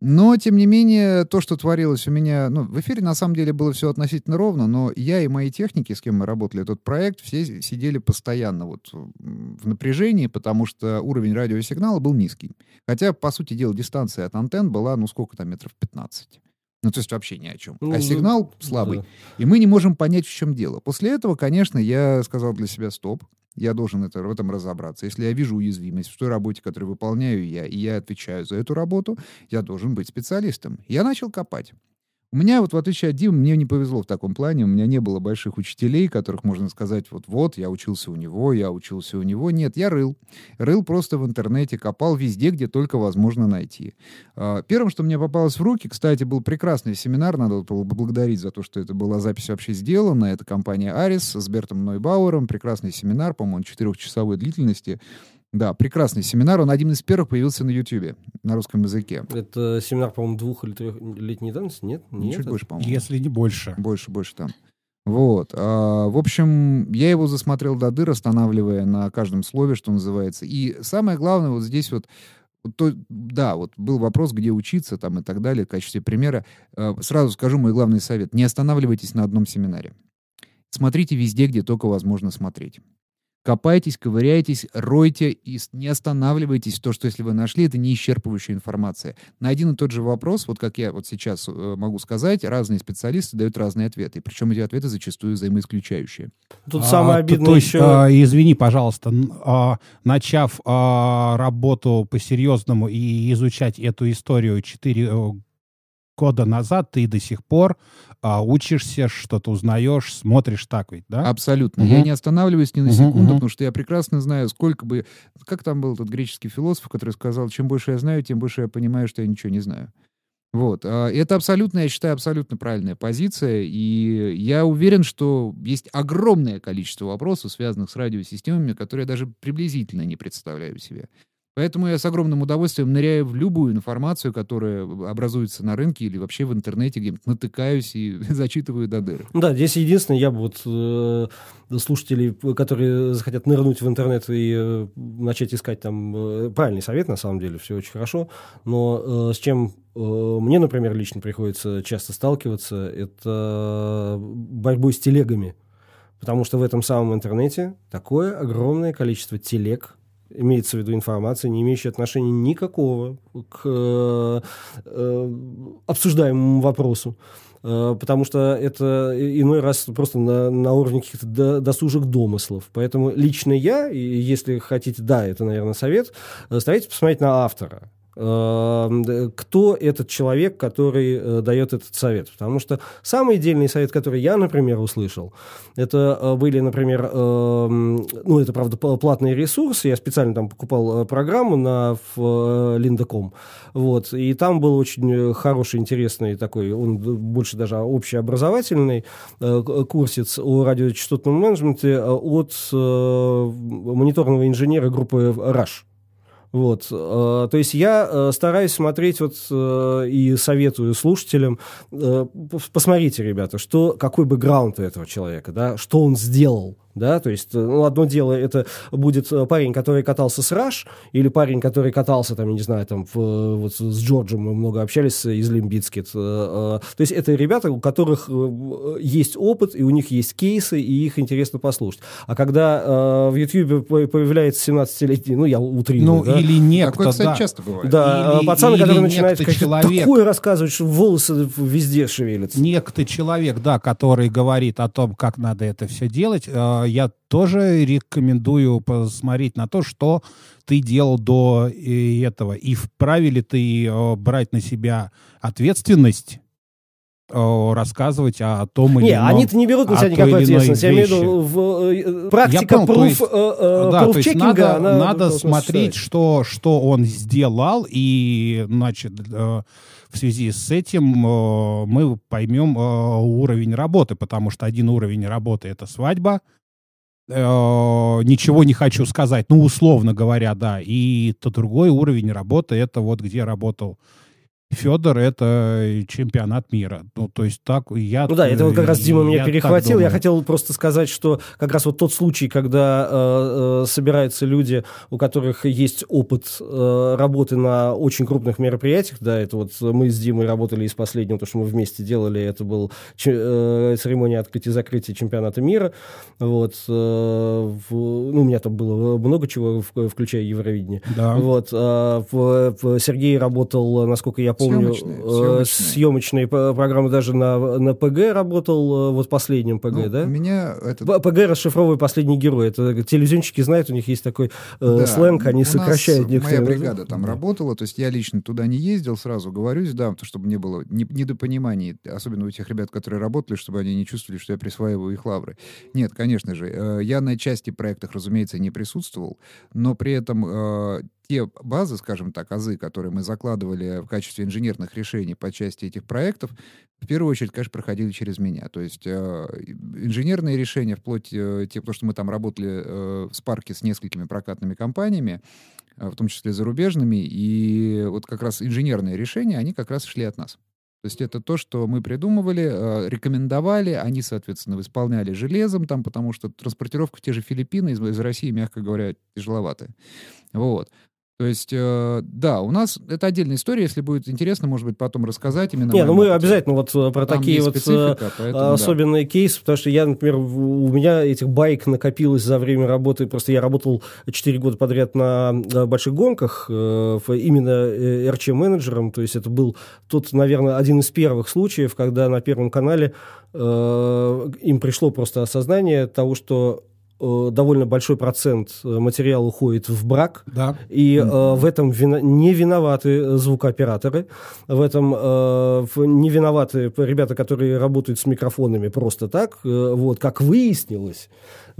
но, тем не менее, то, что творилось у меня... Ну, в эфире, на самом деле, было все относительно ровно, но я и мои техники, с кем мы работали этот проект, все сидели постоянно вот в напряжении, потому что уровень радиосигнала был низкий. Хотя, по сути дела, дистанция от антенн была, ну, сколько там, метров 15. Ну, то есть вообще ни о чем. Ну, а сигнал слабый. Да. И мы не можем понять, в чем дело. После этого, конечно, я сказал для себя стоп. Я должен это, в этом разобраться. Если я вижу уязвимость в той работе, которую выполняю я, и я отвечаю за эту работу, я должен быть специалистом. Я начал копать. У меня, вот в отличие от Димы, мне не повезло в таком плане. У меня не было больших учителей, которых можно сказать, вот-вот, я учился у него, я учился у него. Нет, я рыл. Рыл просто в интернете, копал везде, где только возможно найти. А, первым, что мне попалось в руки, кстати, был прекрасный семинар, надо поблагодарить за то, что это была запись вообще сделана. Это компания Арис с Бертом Нойбауэром. Прекрасный семинар, по-моему, четырехчасовой длительности. Да, прекрасный семинар. Он один из первых появился на YouTube на русском языке. Это семинар, по-моему, двух или трехлетней давности? Нет? Нет? Чуть больше, по-моему. Если не больше. Больше, больше там. Вот. А, в общем, я его засмотрел до дыр, останавливая на каждом слове, что называется. И самое главное, вот здесь вот то, да, вот был вопрос, где учиться там и так далее, в качестве примера. А, сразу скажу мой главный совет. Не останавливайтесь на одном семинаре. Смотрите везде, где только возможно смотреть. Копайтесь, ковыряйтесь, ройте и не останавливайтесь то, что если вы нашли, это не исчерпывающая информация. На один и тот же вопрос, вот как я вот сейчас э, могу сказать, разные специалисты дают разные ответы. Причем эти ответы зачастую взаимоисключающие. Тут а, самое обидное то, еще... А, извини, пожалуйста, а, начав а, работу по-серьезному и изучать эту историю 4 э, года назад, ты до сих пор а, учишься, что-то узнаешь, смотришь так ведь, да? Абсолютно. Угу. Я не останавливаюсь ни на секунду, угу. потому что я прекрасно знаю, сколько бы... Как там был тот греческий философ, который сказал, чем больше я знаю, тем больше я понимаю, что я ничего не знаю. Вот. А, это абсолютно, я считаю, абсолютно правильная позиция. И я уверен, что есть огромное количество вопросов, связанных с радиосистемами, которые я даже приблизительно не представляю себе. Поэтому я с огромным удовольствием ныряю в любую информацию, которая образуется на рынке или вообще в интернете, где-нибудь натыкаюсь и зачитываю до дыр. Да, здесь единственное, я бы вот э, слушателей, которые захотят нырнуть в интернет и э, начать искать там э, правильный совет, на самом деле, все очень хорошо, но э, с чем э, мне, например, лично приходится часто сталкиваться, это борьбой с телегами. Потому что в этом самом интернете такое огромное количество телег, имеется в виду информация, не имеющая отношения никакого к э, э, обсуждаемому вопросу. Э, потому что это иной раз просто на, на уровне каких-то досужих домыслов. Поэтому лично я, если хотите, да, это, наверное, совет, э, старайтесь посмотреть на автора. Эм, кто этот человек, который э, дает этот совет. Потому что самый дельный совет, который я, например, услышал, это э, были, например, эм, ну, это, правда, платные ресурсы, я специально там покупал э, программу на Linda.com, вот, и там был очень хороший, интересный такой, он больше даже общеобразовательный курсец о радиочастотном менеджменте от мониторного инженера группы Rush. Вот. Э, то есть я э, стараюсь смотреть вот э, и советую слушателям, посмотрите, ребята, что, какой бэкграунд у этого человека, да, что он сделал, да, то есть, ну, одно дело, это будет парень, который катался с Раш, или парень, который катался, там, я не знаю, там, в, вот с Джорджем мы много общались из Лимбицкит, то есть, это ребята, у которых есть опыт, и у них есть кейсы, и их интересно послушать. А когда в Ютьюбе появляется 17-летний, ну, я утрирую, ну, да? или некто, Такое, кстати, да. часто бывает. Да, или, пацаны, или которые начинают человек, такое рассказывать, что волосы везде шевелятся. Некто человек, да, который говорит о том, как надо это все делать, э, я тоже рекомендую посмотреть на то, что ты делал до э, этого, и вправе ли ты э, брать на себя ответственность рассказывать о том или Не, они-то не берут на себя никакой ответственности. Я имею в виду в, практика Я понял, есть, да, то есть надо, она надо смотреть, что, что он сделал, и, значит, в связи с этим мы поймем уровень работы, потому что один уровень работы — это свадьба, ничего не хочу сказать, ну, условно говоря, да, и то другой уровень работы — это вот где работал Федор это чемпионат мира. Ну, то есть так я... Ну да, это вот как раз Дима меня перехватил. Я хотел просто сказать, что как раз вот тот случай, когда э, э, собираются люди, у которых есть опыт э, работы на очень крупных мероприятиях, да, это вот мы с Димой работали из последнего, то, что мы вместе делали, это был э, церемония открытия и закрытия чемпионата мира. Вот, э, в, ну, у меня там было много чего, включая Евровидение. Да. Вот, э, Сергей работал, насколько я помню, съемочные, съемочные. съемочные программы даже на, на ПГ работал, э, вот последнем ПГ, ну, да? У меня... Это... ПГ расшифровывай последний герой. Это телевизионщики знают, у них есть такой э, да, сленг, они сокращают некоторые... Моя бригада там да. работала, то есть я лично туда не ездил, сразу говорюсь, да, чтобы не было недопониманий, особенно у тех ребят, которые работали, чтобы они не чувствовали, что я присваиваю их лавры. Нет, конечно же, э, я на части проектах, разумеется, не присутствовал, но при этом те базы, скажем так, азы, которые мы закладывали в качестве инженерных решений по части этих проектов, в первую очередь, конечно, проходили через меня. То есть э, инженерные решения, вплоть э, те, потому что мы там работали э, в Спарке с несколькими прокатными компаниями, э, в том числе зарубежными, и вот как раз инженерные решения, они как раз шли от нас. То есть это то, что мы придумывали, э, рекомендовали, они, соответственно, исполняли железом там, потому что транспортировка те же Филиппины из, из России, мягко говоря, тяжеловатая. Вот. То есть, э, да, у нас это отдельная история, если будет интересно, может быть, потом рассказать именно. Не, ну мы обязательно вот э, про Там такие вот э, поэтому, да. особенные кейсы, потому что я, например, у меня этих байк накопилось за время работы, просто я работал 4 года подряд на э, больших гонках, именно RC-менеджером, то есть это был тот, наверное, один из первых случаев, когда на Первом канале э, им пришло просто осознание того, что довольно большой процент э, материала уходит в брак, Да. и э, в этом вина- не виноваты э, звукооператоры, в этом э, не виноваты ребята, которые работают с микрофонами просто так. Э, вот, как выяснилось,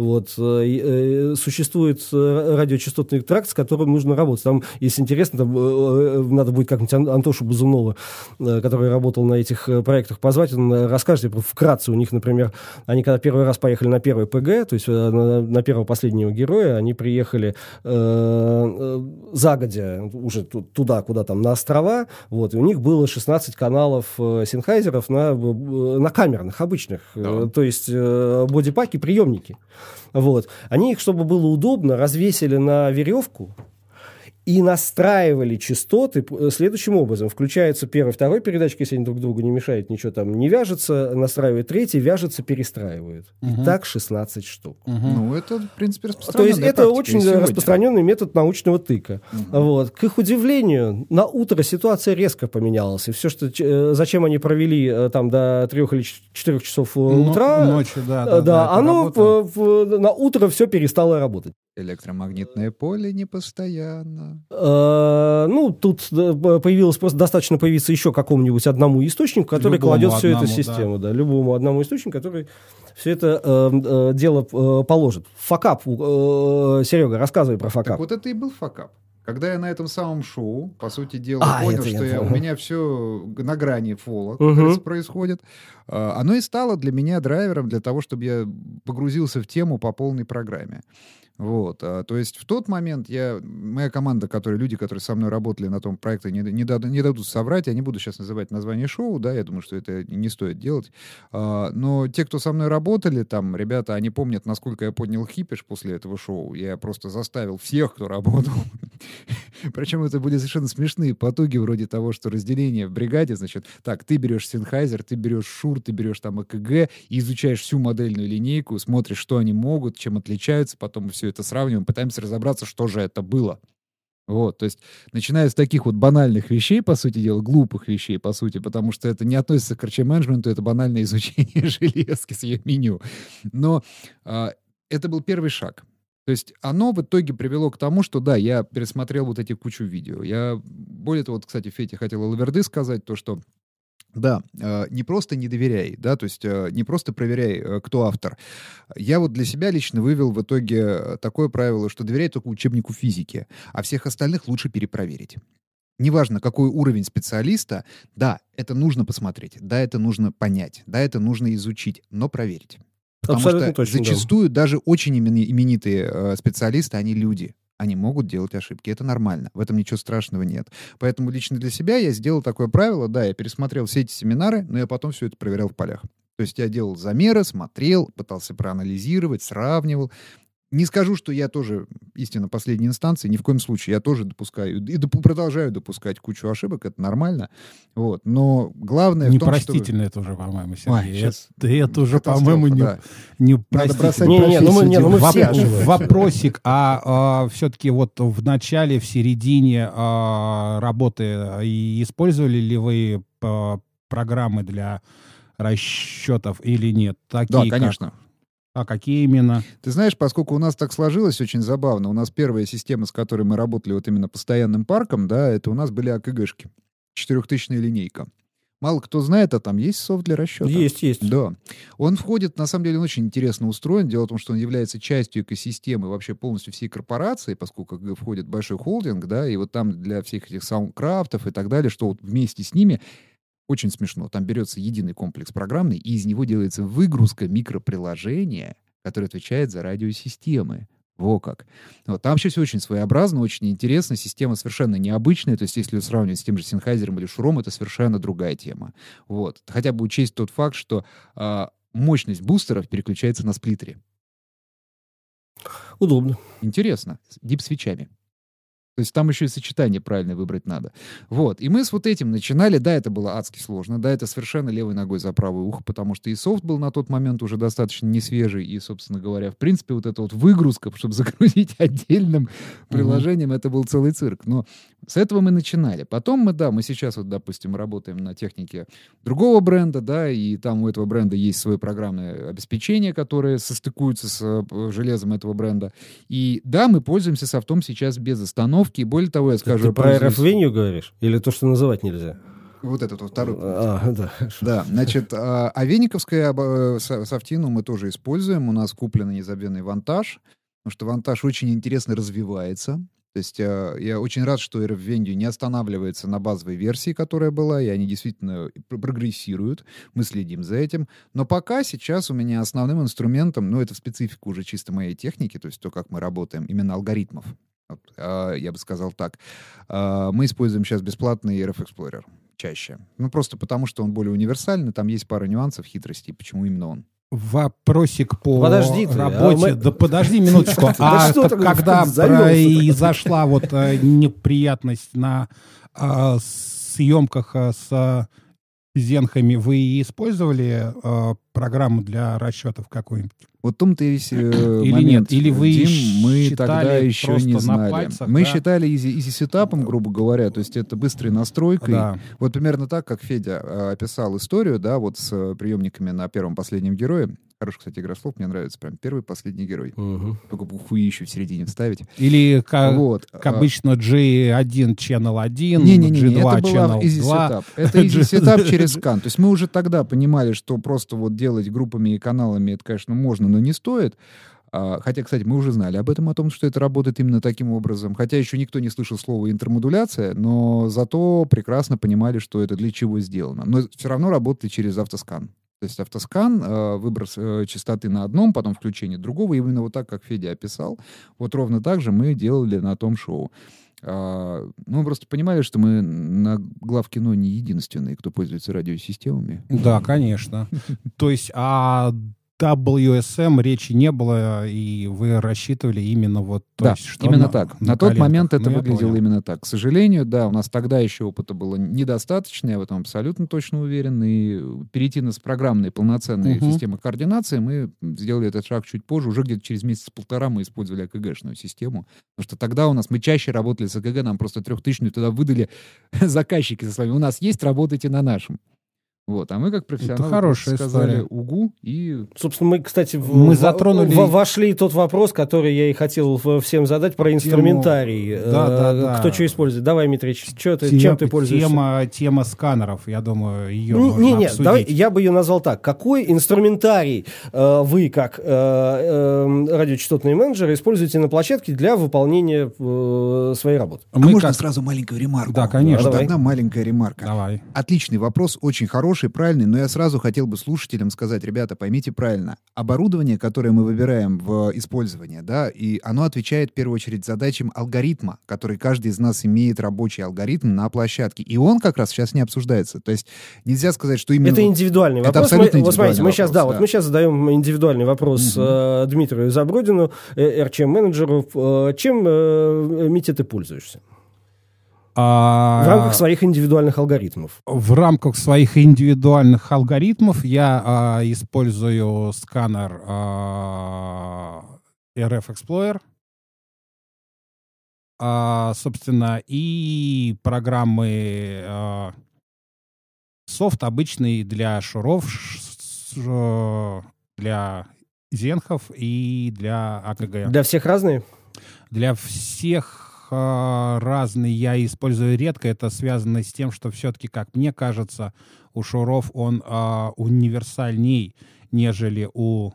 вот, э, и, э, существует э, радиочастотный тракт, с которым нужно работать. Там, если интересно, там, надо будет как-нибудь Ан- Антошу Бузунова, э, который работал на этих проектах, позвать, он расскажет вкратце. У них, например, они когда первый раз поехали на первый ПГ, то есть на, на первого последнего героя, они приехали э, загодя уже ту- туда, куда там, на острова, вот, и у них было 16 каналов э, синхайзеров на, на камерных, обычных, э, то есть э, бодипаки, приемники. Вот. Они их, чтобы было удобно, развесили на веревку, и настраивали частоты п- следующим образом. Включается первый, второй передатчик, если они друг другу не мешают, ничего там не вяжется, настраивает третий, вяжется, перестраивает. И так 16 штук. Ну, это, в принципе, То есть распространенная это практика очень сегодня. распространенный метод научного тыка. Вот. К их удивлению, на утро ситуация резко поменялась. И все, что, э, зачем они провели э, там до трех или ч- четырех часов э, Но- утра, ночью, да, э, да, да, это оно в- в- на утро все перестало работать. Электромагнитное поле непостоянно. Э, Ну, тут э, появилось просто достаточно появиться еще какому-нибудь одному источнику, который Любому кладет всю эту одному, систему. Да. любому одному источнику, который все это э, э, дело э, положит. Факап, э, Серега, рассказывай про Так факап. вот это и был факап. Когда я на этом самом шоу, по сути дела, А, понял, я что я, у меня все на грани фола говорится, происходит, а, оно и стало для меня драйвером для того, чтобы я погрузился в тему по полной программе. Вот, а, то есть в тот момент я, моя команда, которые, люди, которые со мной работали на том проекте, не, не, дад- не дадут соврать, я не буду сейчас называть название шоу, да, я думаю, что это не стоит делать, А, но те, кто со мной работали, там, ребята, они помнят, насколько я поднял хипиш после этого шоу, я просто заставил всех, кто работал, причем это были совершенно смешные потуги вроде того, что разделение в бригаде, значит, так, ты берешь Sennheiser, ты берешь Шур, ты берешь там ЭКГ изучаешь всю модельную линейку, смотришь, что они могут, чем отличаются, потом все это сравниваем, пытаемся разобраться, что же это было. Вот, то есть, начиная с таких вот банальных вещей, по сути дела, глупых вещей, по сути, потому что это не относится к менеджменту, это банальное изучение железки с ее меню. Но а, это был первый шаг. То есть оно в итоге привело к тому, что да, я пересмотрел вот эти кучу видео. Я, более того, вот, кстати, Фете хотел Лаверды сказать то, что да, э, не просто не доверяй, да, то есть э, не просто проверяй, э, кто автор. Я вот для себя лично вывел в итоге такое правило, что доверяй только учебнику физики, а всех остальных лучше перепроверить. Неважно, какой уровень специалиста, да, это нужно посмотреть, да, это нужно понять, да, это нужно изучить, но проверить. Потому Абсолютно что точно, да. зачастую даже очень имени- именитые специалисты, они люди. Они могут делать ошибки. Это нормально. В этом ничего страшного нет. Поэтому лично для себя я сделал такое правило. Да, я пересмотрел все эти семинары, но я потом все это проверял в полях. То есть я делал замеры, смотрел, пытался проанализировать, сравнивал. Не скажу, что я тоже истинно последней инстанции, ни в коем случае. Я тоже допускаю и доп- продолжаю допускать кучу ошибок, это нормально. Вот. Но главное том, что... Непростительно это уже, по-моему, Ой, Сергей. щас это, это уже, по-моему, не, да. непростительно. бросать Не, не, ну мы- не, ну мы Воп- все ошибаемся. Вопросик, а, все-таки вот в начале, в середине а, работы а, и использовали ли вы а, программы для расчетов или нет? Такие Да, как- конечно. А какие именно? Ты знаешь, поскольку у нас так сложилось очень забавно, у нас первая система, с которой мы работали вот именно постоянным парком, да, это у нас были АКГшки. Четырехтысячная линейка. Мало кто знает, а там есть софт для расчета. Есть, есть. Да. Он входит, на самом деле, он очень интересно устроен. Дело в том, что он является частью экосистемы вообще полностью всей корпорации, поскольку AKG входит большой холдинг, да, и вот там для всех этих Soundcraft ов и так далее, что вот вместе с ними очень смешно. Там берется единый комплекс программный, и из него делается выгрузка микроприложения, которое отвечает за радиосистемы. Во как. Вот, там вообще все очень своеобразно, очень интересно. Система совершенно необычная. То есть, если ее сравнивать с тем же Sennheiser ом или Shure ом, это совершенно другая тема. Вот. Хотя бы учесть тот факт, что а, мощность бустеров переключается на сплиттере. Удобно. Интересно. Дип-свечами. То есть там еще и сочетание правильно выбрать надо. Вот. И мы с вот этим начинали. Да, это было адски сложно. Да, это совершенно левой ногой за правое ухо, потому что и софт был на тот момент уже достаточно не свежий. И, собственно говоря, в принципе, вот эта вот выгрузка, чтобы загрузить отдельным приложением, это был целый цирк. Но с этого мы начинали. Потом мы, да, мы сейчас вот, допустим, работаем на технике другого бренда, да, и там у этого бренда есть свое программное обеспечение, которое состыкуется с э, железом этого бренда. И да, мы пользуемся софтом сейчас без остановки. И более того, я скажу... Ты про RF-Venue говоришь? Или то, что называть нельзя? Вот этот вот второй. А, да. Да, значит, а, а вениковская э, софтину мы тоже используем. У нас куплен незабвенный вантаж, потому что вантаж очень интересно развивается. То есть э, я очень рад, что RF не останавливается на базовой версии, которая была, и они действительно прогрессируют. Мы следим за этим. Но пока сейчас у меня основным инструментом, ну, это специфика уже чисто моей техники, то есть то, как мы работаем, именно алгоритмов. Вот, э, я бы сказал так. Э, мы используем сейчас бесплатный RF Explorer чаще. Ну, просто потому, что он более универсальный, там есть пара нюансов, хитростей, почему именно он вопросик по подожди ты, работе. А мы... Да подожди минуточку. А когда произошла вот э, неприятность на а, съемках э, с зенхами, вы использовали э, программу для расчетов какую-нибудь? Вот том-то и весь э, Или момент. нет? Или вы Дим, мы тогда еще не знали. Пальцах, мы да? считали изи, изи сетапом, грубо говоря, то есть это быстрой настройкой. Да. Вот примерно так, как Федя э, описал историю, да, вот с э, приемниками на первом последнем герое. Хороший, кстати, игра слов, мне нравится. Прям первый, последний герой. Угу. Только бы еще в середине вставить. Или, как, вот. как а, обычно, G1 Channel 1, не, не, не, G2 это Channel easy 2. Setup. Это easy setup через скан. То есть мы уже тогда понимали, что просто вот делать группами и каналами, это, конечно, можно, но не стоит. А, хотя, кстати, мы уже знали об этом, о том, что это работает именно таким образом. Хотя еще никто не слышал слова интермодуляция, но зато прекрасно понимали, что это для чего сделано. Но все равно работали через автоскан. То есть автоскан, э, выброс э, частоты на одном, потом включение другого. Именно вот так, как Федя описал, вот ровно так же мы делали на том шоу. А, ну, мы просто понимали, что мы на главкино не единственные, кто пользуется радиосистемами. Да, конечно. То есть, а WSM речи не было, и вы рассчитывали именно вот... да, есть, что именно на, так. На, на тот момент это ну, выглядело именно так. К сожалению, да, у нас тогда еще опыта было недостаточно, я в этом абсолютно точно уверен, и перейти на программные полноценные угу. системы координации мы сделали этот шаг чуть позже, уже где-то через месяц-полтора мы использовали АКГшную систему, потому что тогда у нас, мы чаще работали с АКГ, нам просто трехтысячную туда выдали заказчики со словами, у нас есть, работайте на нашем. Вот, а мы как профессионалы Это хорошая сказали история. угу и... Собственно, мы, кстати, в, мы затронули... В, вошли тот вопрос, который я и хотел всем задать про инструментарий. Тему... Да, да, э, да. Кто что использует? Давай, Митрич, что ты, Тем, чем ты пользуешься? Тема, тема сканеров, я думаю, ее не, можно не, не, обсудить. Давай, я бы ее назвал так. Какой инструментарий э, вы, как э, э, радиочастотные менеджеры, используете на площадке для выполнения э, своей работы? А мы можно как... сразу маленькую ремарку? Да, конечно. Давай. Одна маленькая ремарка. Давай. Отличный вопрос, очень хороший хороший, правильный, но я сразу хотел бы слушателям сказать, ребята, поймите правильно, оборудование, которое мы выбираем в использование, да, и оно отвечает в первую очередь задачам алгоритма, который каждый из нас имеет рабочий алгоритм на площадке, и он как раз сейчас не обсуждается. То есть нельзя сказать, что именно... Это индивидуальный вопрос. Это абсолютно мы, вот смотрите, мы сейчас, да, вот мы сейчас задаем индивидуальный вопрос угу. э, Дмитрию Забродину, э, RCM-менеджеру. Э, чем, э, Митя, ты пользуешься? А, в рамках своих индивидуальных алгоритмов. В рамках своих индивидуальных алгоритмов я а, использую сканер а, RF Explorer. А, собственно, и программы а, софт обычный для шуров, для зенхов и для АКГ. Для всех разные? Для всех разный я использую редко. Это связано с тем, что все-таки, как мне кажется, у Шуров он э, универсальней, нежели у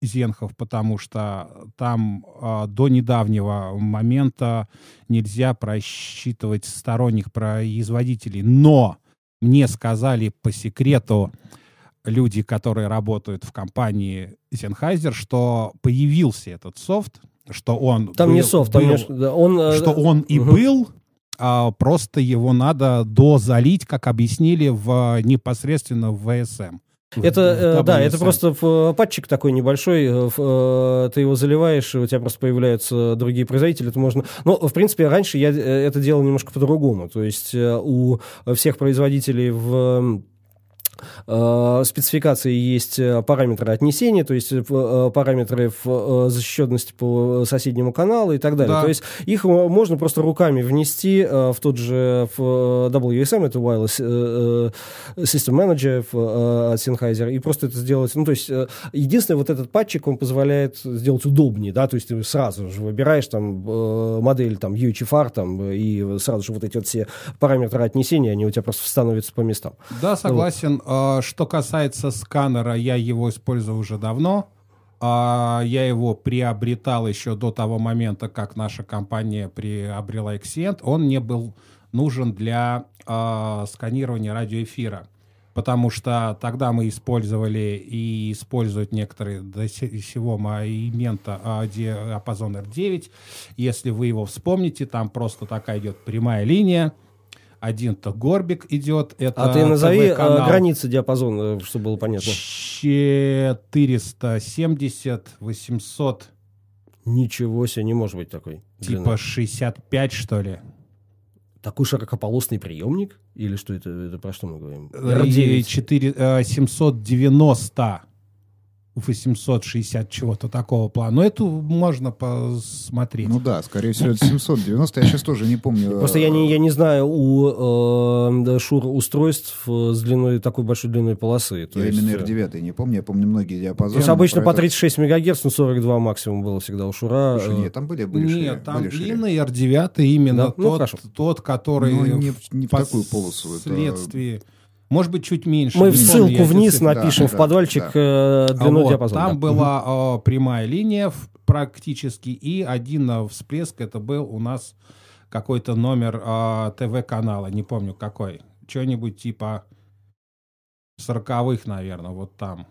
Зенхов, потому что там э, до недавнего момента нельзя просчитывать сторонних производителей. Но мне сказали по секрету люди, которые работают в компании Sennheiser, что появился этот софт, что он там был, не софт, там был, не, он, э, что он и угу. был, а просто его надо дозалить, как объяснили в непосредственно в ВСМ. Это, э, да, это просто в, патчик такой небольшой, э, в, ты его заливаешь, у тебя просто появляются другие производители, это можно... Но, в принципе, раньше я это делал немножко по-другому, то есть у всех производителей в Э, спецификации есть э, параметры отнесения, то есть э, параметры защищенности по соседнему каналу и так далее. Да. То есть их можно просто руками внести в тот же в WSM, это Wireless System Manager от Sennheiser, и просто это сделать. Ну, то есть единственное, вот этот патчик, он позволяет сделать удобнее, да, то есть ты сразу же выбираешь там модель там UHFR там, и сразу же вот эти вот все параметры отнесения, они у тебя просто становятся по местам. Да, согласен. Вот. А, что касается сканера, я его использую уже давно. А, я его приобретал еще до того момента, как наша компания приобрела Exient. Он мне был нужен для а, сканирования радиоэфира потому что тогда мы использовали и используют некоторые до сего момента диапазон R9. Если вы его вспомните, там просто такая идет прямая линия, один-то Горбик идет. Это а ты назови э, границы диапазона, чтобы было понятно. 470, 800. Ничего себе, не может быть такой. Типа длины. 65, что ли? Такой широкополосный приемник? Или что это, это про что мы говорим? R9. 4, 790. 860 чего-то такого плана. Но это можно посмотреть. Ну да, скорее всего, это 790. Я сейчас тоже не помню. Просто я не, я не знаю у э, Шур устройств с длиной, такой большой длиной полосы. То я есть... именно R9 не помню, я помню многие диапазоны. То есть обычно по 36 МГц, но 42 максимум было всегда у Шура. Слушай, нет, там были, были Нет, шире, там были длинный R9 именно да? Ну, тот, ну, тот, который... Ну, не, не в такую полосу. Вследствие... Это может быть, чуть меньше. Мы ссылку вниз напишем да, в подвальчик да, да. Э, длину вот, диапазона. Там да. была э, прямая линия практически, и один э, всплеск, это был у нас какой-то номер э, ТВ-канала, не помню какой. Что-нибудь типа сороковых, наверное, вот там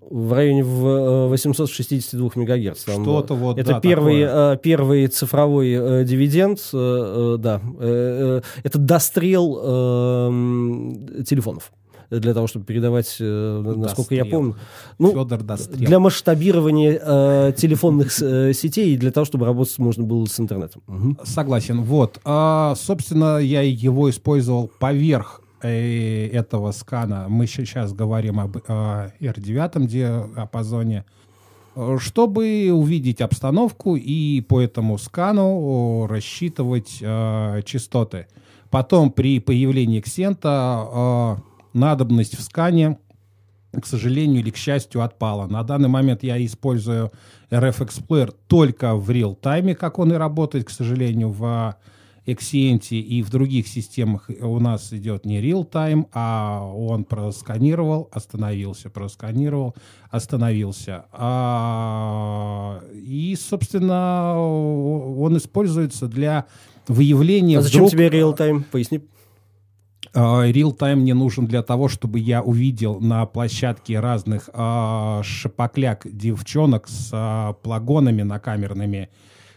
в районе 862 э, мегагерц. Что-то вот, Это да, первый, такое. Э, первый цифровой э, дивиденд, да. Это дострел телефонов для того, чтобы передавать, насколько Дострел. я помню. Ну, Федор Дострел. Для масштабирования э, телефонных э, сетей и для того, чтобы работать можно было с интернетом. Угу. Согласен. Вот. А, собственно, я его использовал поверх Э, этого скана, мы сейчас говорим об R9 диапазоне, чтобы увидеть обстановку и по этому скану рассчитывать э, частоты. Потом при появлении ксента э, надобность в скане, к сожалению или к счастью, отпала. На данный момент я использую RF Explorer только в реал-тайме, как он и работает, к сожалению, в Exient и в других системах у нас идет не real-time, а он просканировал, остановился, просканировал, остановился. А, и, собственно, он используется для выявления... А зачем вдруг... тебе real-time? Поясни. А, real-time мне нужен для того, чтобы я увидел на площадке разных uh, шапокляк девчонок с uh, плагонами накамерными,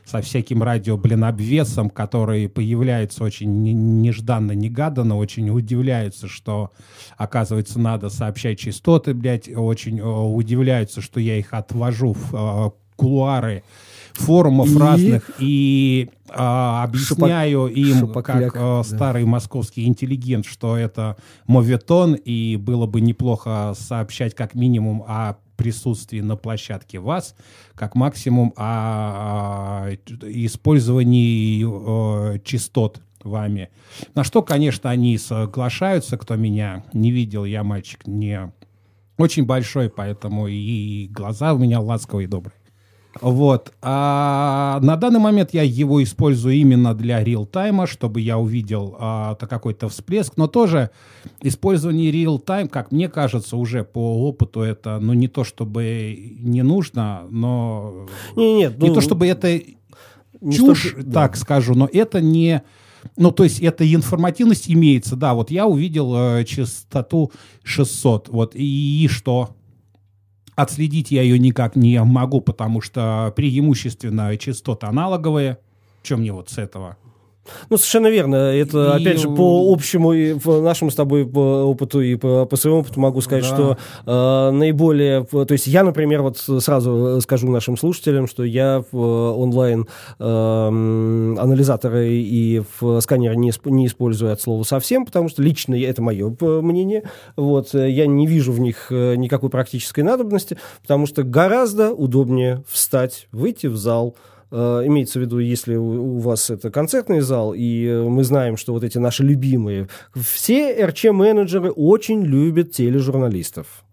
со всяким радио, блин, обвесом, который появляется очень нежданно-негаданно, очень удивляются, что, оказывается, надо сообщать частоты, блядь, очень э, удивляются, что я их отвожу в э, кулуары форумов и... разных и а, объясняю Шипок... им, Шипокляк, как а, да. старый московский интеллигент, что это моветон, и было бы неплохо сообщать как минимум о присутствии на площадке вас, как максимум о, о использовании о, частот вами. На что, конечно, они соглашаются, кто меня не видел, я мальчик не очень большой, поэтому и глаза у меня ласковые и добрые. Вот. А на данный момент я его использую именно для реал-тайма, чтобы я увидел а, какой-то всплеск, но тоже использование реал-тайм, как мне кажется, уже по опыту это, ну, не то чтобы не нужно, но... Не, нет, не ну, то чтобы это чушь, чтобы, так да. скажу, но это не... Ну, то есть это информативность имеется, да, вот я увидел э, частоту 600, вот, и, и что? Отследить я ее никак не могу, потому что преимущественно частоты аналоговые. Чем мне вот с этого? Ну, совершенно верно. Это, И- опять же, по общему и по нашему с тобой по опыту и по, по своему опыту могу сказать, Да. что э, наиболее... То есть я, например, вот сразу скажу нашим слушателям, что я в онлайн э, анализаторы и в сканеры не, не использую от слова совсем, потому что лично это мое п- мнение. Вот, э, я не вижу в них э, никакой практической надобности, потому что гораздо удобнее встать, выйти в зал, Э, Имеется в виду, если у вас это концертный зал, и э, мы знаем, что вот эти наши любимые, все РЧ-менеджеры очень любят тележурналистов.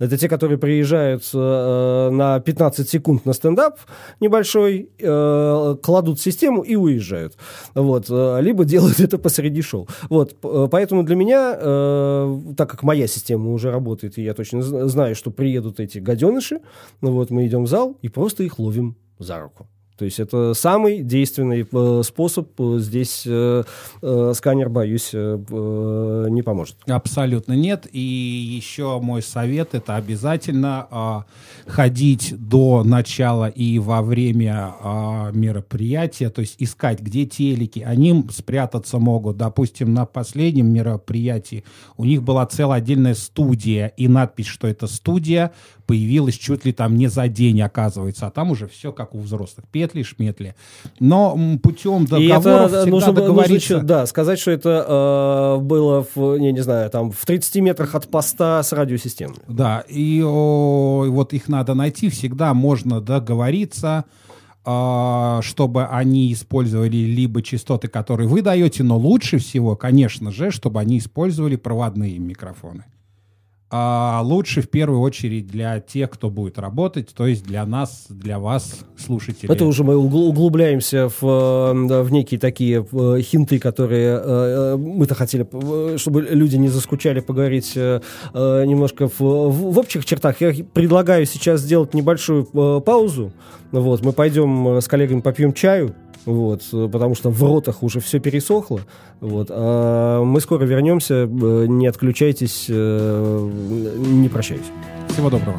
Это те, которые приезжают э, на 15 секунд на стендап небольшой, э, кладут систему и уезжают. Вот. э, Либо делают это посреди шоу. Вот. э, Поэтому для меня, э, так как моя система уже работает, и я точно зн- знаю, что приедут эти гаденыши, ну вот мы идем в зал и просто их ловим за руку. То есть это самый действенный э, способ. Э, Здесь э, сканер, боюсь, не поможет. Абсолютно нет. И еще мой совет это обязательно ходить до начала и во время мероприятия, то есть искать, где телеки. Они спрятаться могут. Допустим, на последнем мероприятии у них была целая отдельная студия, и надпись, что это студия, появилась чуть ли там не за день, оказывается. А там уже все как у взрослых. Петли, шметли. Но путем И договоров это всегда нужно, нужно договориться. еще, да, сказать, что это э, было в, не, не знаю, там в 30 метрах от поста с радиосистемой. Да, и о, вот их надо найти. Всегда можно договориться, а, чтобы они использовали либо частоты, которые вы даете, но лучше всего, конечно же, чтобы они использовали проводные микрофоны. А лучше в первую очередь для тех, кто будет работать, то есть для нас, для вас, слушателей. Это уже мы угл- углубляемся в, э, в некие такие э, хинты, которые э, мы-то хотели, чтобы люди не заскучали, поговорить немножко в, в- общих чертах. Я предлагаю сейчас сделать небольшую паузу. Вот, мы пойдем с коллегами попьем чаю. Вот, э, потому что в ротах уже все пересохло. Вот, а мы скоро вернемся. э, Не отключайтесь, э, не прощаюсь. Всего доброго.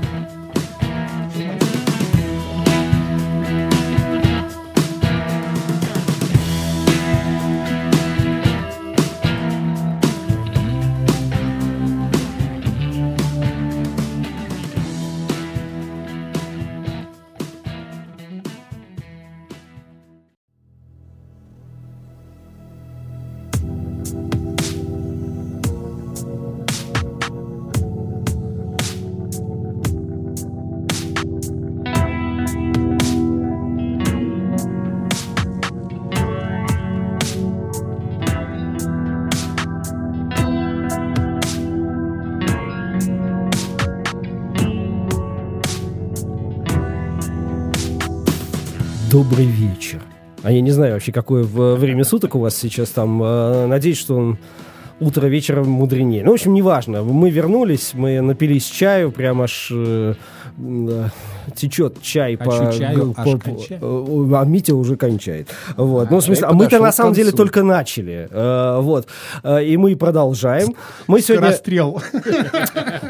Знаю вообще, какое время суток у вас сейчас там. Э, Надеюсь, что он утро вечером мудренее. Ну, в общем, неважно. Мы вернулись, мы напились чаю, прям аж э, течет чай Хочу по, чаю, по- по- э, а Митя уже кончает. Вот. А, ну, в смысле, чай а мы-то на самом деле только начали. Э, вот. Э, и мы продолжаем. Мы сегодня... Расстрел.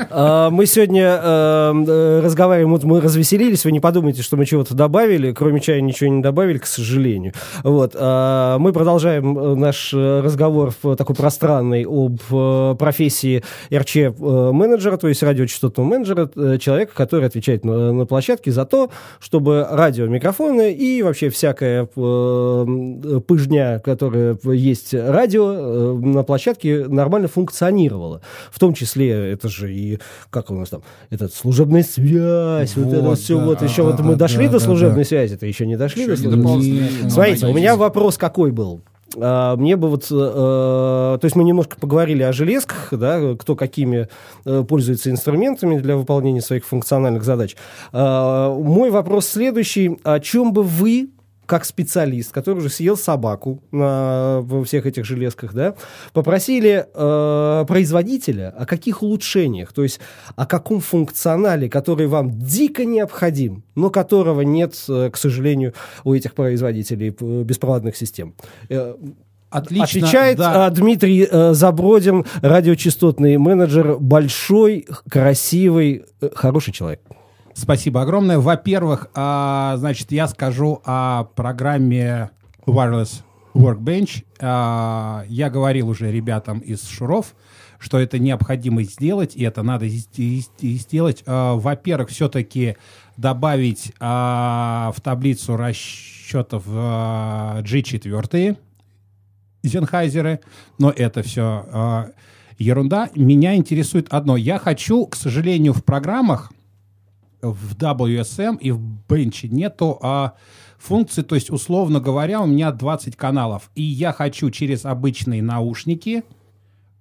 А, Мы сегодня э, э, разговариваем, вот мы развеселились, вы не подумайте, что мы чего-то добавили, кроме чая ничего не добавили, к сожалению. Вот. а, Мы продолжаем э, наш э, разговор в такой пространный об э, профессии РЧ-менеджера, то есть радиочастотного менеджера, э, человека, который отвечает на, на площадке за то, чтобы радиомикрофоны и вообще всякая э, пыжня, которая есть радио, э, на площадке нормально функционировала. В том числе, это же и, как у нас там, этот служебная связь, вот, это Вот, все, да, вот еще да, вот мы да, дошли да, до да, служебной связи, это еще не дошли Еще до не служебной ну, Смотрите, у меня вопрос какой был. А, Мне бы вот, э, то есть мы немножко поговорили о железках, да, кто какими э, пользуется инструментами для выполнения своих функциональных задач. А, Мой вопрос следующий: о чем бы вы как специалист, который уже съел собаку на во всех этих железках, да, попросили э, производителя о каких улучшениях, то есть о каком функционале, который вам дико необходим, но которого нет, э, к сожалению, у этих производителей э, беспроводных систем. Э, Отлично. Отвечает да. Дмитрий э, Забродин, радиочастотный менеджер, большой, красивый, э, хороший человек. Спасибо огромное. Во-первых, а, значит, я скажу о программе Wireless Workbench. А, я говорил уже ребятам из Шуров, что это необходимо сделать, и это надо сделать. А, во-первых, все-таки добавить а, в таблицу расчетов G4 Зенхайзеры, но это все ерунда. Меня интересует одно. Я хочу, к сожалению, в программах в WSM и в Bench нету а, функции, то есть, условно говоря, у меня 20 каналов, и я хочу через обычные наушники,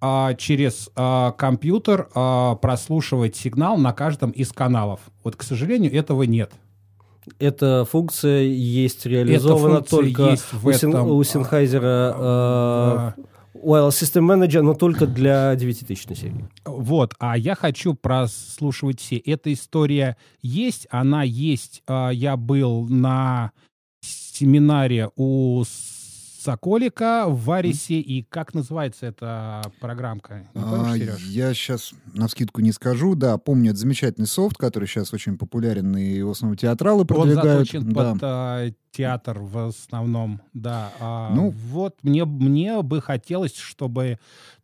а, через а, компьютер а, прослушивать сигнал на каждом из каналов. Вот, к сожалению, этого нет. Эта функция есть реализована функция только есть в у, этом, у Sennheiser а, э, Well, System Manager, но только для 9000 серии. Вот, а я хочу прослушивать все. Эта история есть, она есть. А, я был на семинаре у Соколика в Варисе. Mm. И как называется эта программка? Не помнишь, а, я сейчас на скидку не скажу. Да, помню, это замечательный софт, который сейчас очень популярен, и в основном театралы продвигают. Он заточен да. под а, театр в основном, да. А, ну, вот мне, мне бы хотелось, чтобы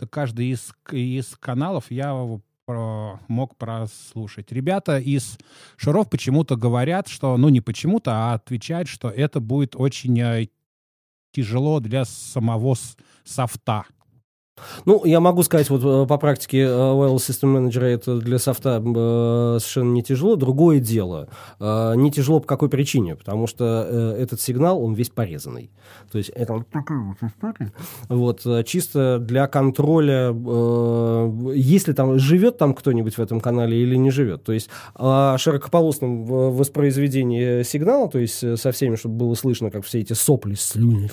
каждый из, из каналов я про, мог прослушать. Ребята из Шаров почему-то говорят, что, ну не почему-то, а отвечают, что это будет очень э, тяжело для самого софта. Ну, я могу сказать, вот э, по практике э, Well System Manager это для софта э, совершенно не тяжело. Другое дело, не тяжело по какой причине? Потому что этот сигнал, он весь порезанный. То есть это вот такая вот история. Вот, чисто для контроля, если там живет там кто-нибудь в этом канале или не живет. То есть о широкополосном воспроизведении сигнала, то есть со всеми, чтобы было слышно, как все эти сопли, слюни,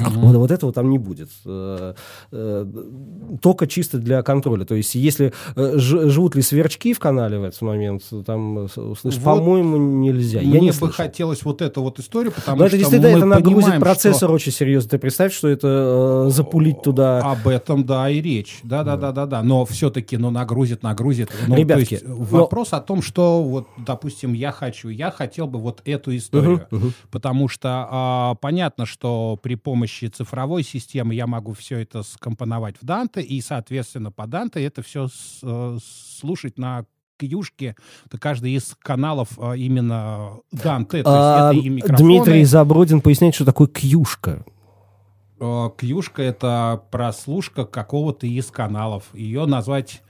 вот, вот этого там не будет э, только чисто для контроля. То есть, если э, живут ли сверчки в канале в этот момент, там услышать, вот по-моему, нельзя. Мне Я не бы слышал. хотелось вот эту вот историю, потому Но что это действительно это нагрузит процессор что... очень серьезно. Ты представь, что это э, запулить туда. Об этом, да, и речь. Да, да, да, да, да. Но все-таки, ну, нагрузит, нагрузит. Ну, Ребятки, есть, но... вопрос о том, что вот, допустим, я хочу, я хотел бы вот эту историю, uh-huh, uh-huh. потому что а, понятно, что при помощи цифровой системы я могу все это скомпоновать в Данте, и, соответственно, по Данте это все э, слушать на кьюшке, то каждый из каналов э, именно Данте, а, это. Дмитрий Забродин поясняет, что такое кьюшка. Э, кьюшка — это прослушка какого-то из каналов. Ее назвать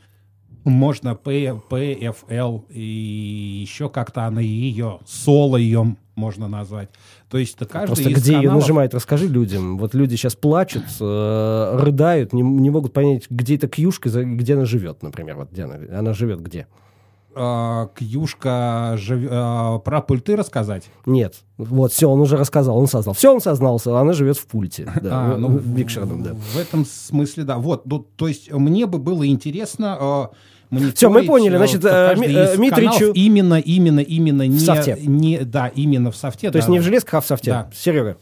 можно P, PFL, и еще как-то она ее, соло ее можно назвать. То есть это каждый Просто из где каналов... ее нажимает, расскажи людям. Вот люди сейчас плачут, э, рыдают, не, не могут понять, где эта кьюшка, где она живет, например. Вот где она, она живет где? Uh, Кьюшка жив... uh, про пульты рассказать? Нет. Вот, все, он уже рассказал, он создал. Все, он сознался, она живет в пульте. Да, а, ну, в, в, да. в этом смысле, да. Вот, ну, то есть мне бы было интересно... Все, мы поняли. Значит, э, э Митричу... Именно, именно, именно не... В софте. Не, да, именно в софте. То да, есть не в железках, а в софте. Да. Серега.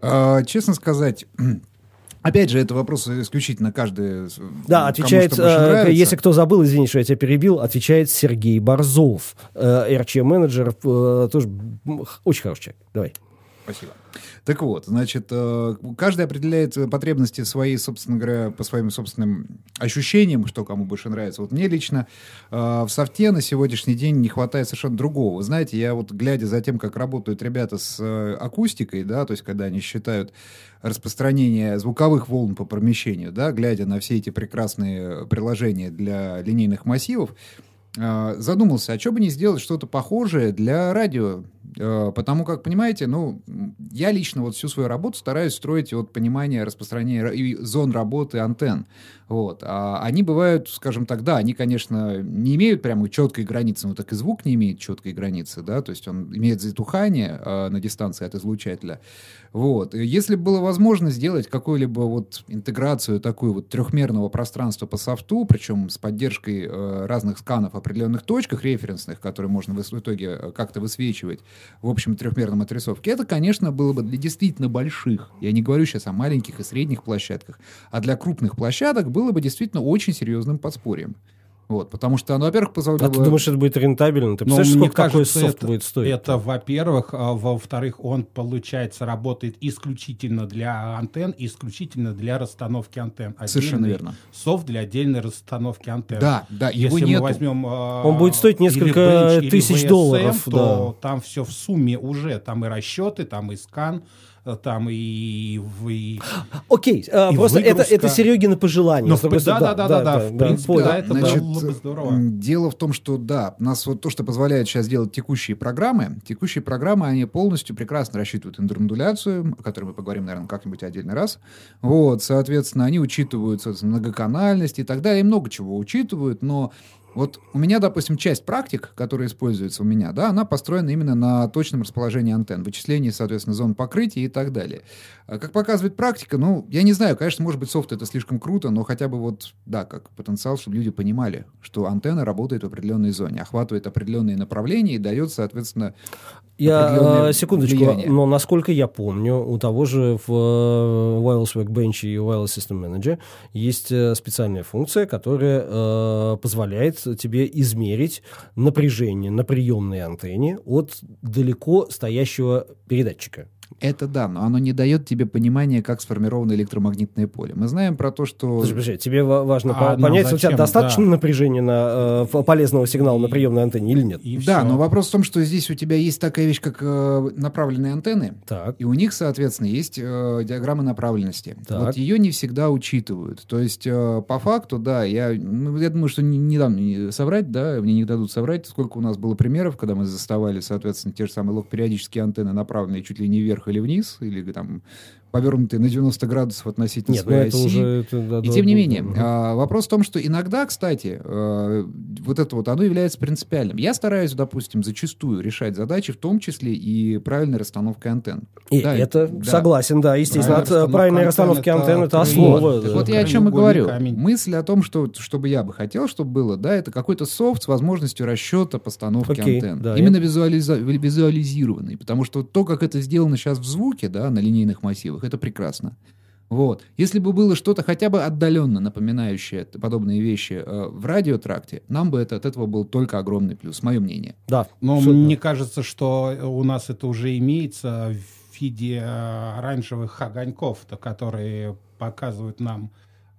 А, честно сказать... Опять же, это вопрос исключительно каждый... Да, отвечает, э, если кто забыл, извини, что я тебя перебил, отвечает Сергей Борзов, э, RC-менеджер, э, тоже очень хороший человек. Давай. Спасибо. Так вот, значит, э, каждый определяет потребности свои, собственно говоря, по своим собственным ощущениям, что кому больше нравится. Вот мне лично э, в софте на сегодняшний день не хватает совершенно другого. Знаете, я вот глядя за тем, как работают ребята с э, акустикой, да, то есть когда они считают распространение звуковых волн по помещению, да, глядя на все эти прекрасные приложения для линейных массивов, задумался, а что бы не сделать что-то похожее для радио Э, потому как, понимаете, ну, я лично вот всю свою работу стараюсь строить от понимания распространения зон работы антенн. Вот. А они бывают, скажем так, да, они, конечно, не имеют прямо четкой границы, но так и звук не имеет четкой границы, да, то есть он имеет затухание э, на дистанции от излучателя. Вот. И если было возможно сделать какую-либо вот интеграцию такую вот трехмерного пространства по софту, причем с поддержкой э, разных сканов определенных точках референсных, которые можно в итоге э, как-то высвечивать в общем трехмерном отрисовке, это, конечно, было бы для действительно больших, я не говорю сейчас о маленьких и средних площадках, а для крупных площадок было бы действительно очень серьезным подспорьем. Вот, потому что, ну, во-первых, позволило... А ты думаешь, это будет рентабельно? Ты Но представляешь, сколько такой софт это- будет стоить? Это, во-первых. А во-вторых, он, получается, работает исключительно для антенн, исключительно для расстановки антенн. Совершенно Отдельный верно. Софт для отдельной расстановки антенн. Да, да, его Если нету. мы возьмем... а, Он будет стоить или несколько тысяч VSM, долларов, то там все в сумме уже. Там и расчеты, там и скан, там и... в- и- Окей, а, И просто это, выгрузка. это Серегина пожелание. Ну, С другой да, стороны, да, да, да, да, в принципе, понял. да, это Значит, было бы здорово. Дело в том, что да, нас вот то, что позволяет сейчас делать текущие программы, текущие программы, они полностью прекрасно рассчитывают интермодуляцию, о которой мы поговорим, наверное, как-нибудь отдельный раз. Вот, соответственно, они учитывают соответственно, многоканальность и так далее, и много чего учитывают, но вот у меня, допустим, часть практик, которая используется у меня, да, она построена именно на точном расположении антенн, вычислении, соответственно, зон покрытия и так далее. А Как показывает практика, ну, я не знаю, конечно, может быть, софт это слишком круто, но хотя бы вот, да, как потенциал, чтобы люди понимали, что антенна работает в определенной зоне, охватывает определенные направления и дает, соответственно, Я, э, секундочку, влияние. но насколько я помню, у того же в э, Wireless Workbench и Wireless System Manager есть э, специальная функция, которая э, позволяет тебе измерить напряжение на приемной антенне от далеко стоящего передатчика. Это да, но оно не дает тебе понимания, как сформировано электромагнитное поле. Мы знаем про то, что... Подожди, подожди, тебе ва- важно А нам понять, у тебя зачем? достаточно Да. напряжения на, э, полезного сигнала на приемной антенне или нет? И Да, всё. но вопрос в том, что здесь у тебя есть такая вещь, как э, направленные антенны, Так. И у них, соответственно, есть э, диаграмма направленности. Так. Вот ее не всегда учитывают. То есть, э, по факту, да, я, ну, я думаю, что не, не дам мне соврать, да, мне не дадут соврать, сколько у нас было примеров, когда мы заставали, соответственно, те же самые лог-периодические антенны, направленные чуть ли не вверх или вниз, или там повернутые на 90 градусов относительно Нет, ну своей это оси. уже... это, да, И да, тем не да, менее, да. а, вопрос в том, что иногда, кстати, э, вот это вот, оно является принципиальным. Я стараюсь, допустим, зачастую решать задачи, в том числе и правильной расстановкой антенн. И да, это да. согласен, да, естественно, Правильная от э, правильной расстановки расстановка антенн антенны это это основа. Вот. да. Так вот я о чем и говорю. камень. Мысль о том, что, чтобы я бы хотел, чтобы было, да, это какой-то софт с возможностью расчета постановки Окей, антенн. да, Именно визуализа- визуализированный. Потому что то, как это сделано сейчас в звуке, да, на линейных массивах, это прекрасно. Вот. Если бы было что-то хотя бы отдаленно напоминающее подобные вещи э, в радиотракте, нам бы это, от этого был только огромный плюс, мое мнение. Да, Но абсолютно. мне кажется, что у нас это уже имеется в виде э, оранжевых огоньков, то, которые показывают нам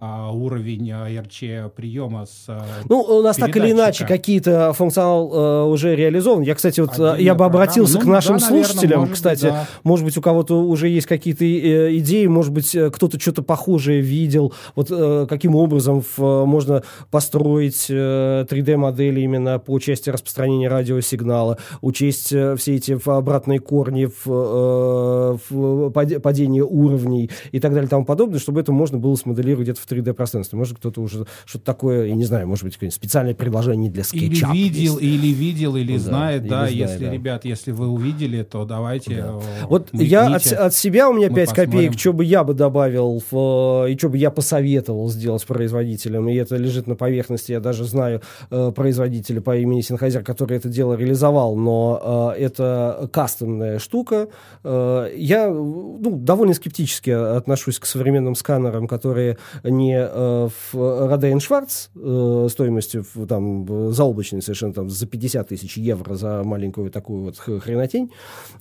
уровень э, РЧ приема с э, Ну, у нас так или иначе какие-то функционал э, уже реализован. Я, кстати, вот э, Отдельная я бы обратился программа. к Ну, нашим да, наверное, слушателям, может быть, кстати. да. Может быть, у кого-то уже есть какие-то э, идеи, может быть, э, кто-то что-то похожее видел. Вот э, каким образом в, э, можно построить э, 3D-модели именно по части распространения радиосигнала, учесть все эти обратные корни в, в паде- падение уровней и так далее и тому подобное, чтобы это можно было смоделировать где-то в 3D-пространстве. Может, кто-то уже что-то такое, я не знаю, может быть, какое-нибудь специальное предложение для Или скетча. видел, или видел, или Да, знает, или да. знает, если, да. ребят, если вы увидели, то давайте. Да. э, Вот я от, от себя, у меня Мы 5 посмотрим. копеек, что бы я бы добавил, в, э, и что бы я посоветовал сделать производителям, и это лежит на поверхности, я даже знаю э, производителя по имени Sennheiser, который это дело реализовал, но э, это кастомная штука. Э, я ну, довольно скептически отношусь к современным сканерам, которые не э, в Rodein Schwarz э, стоимостью в, там, заоблачной совершенно там, за 50 тысяч евро за маленькую такую вот хренотень.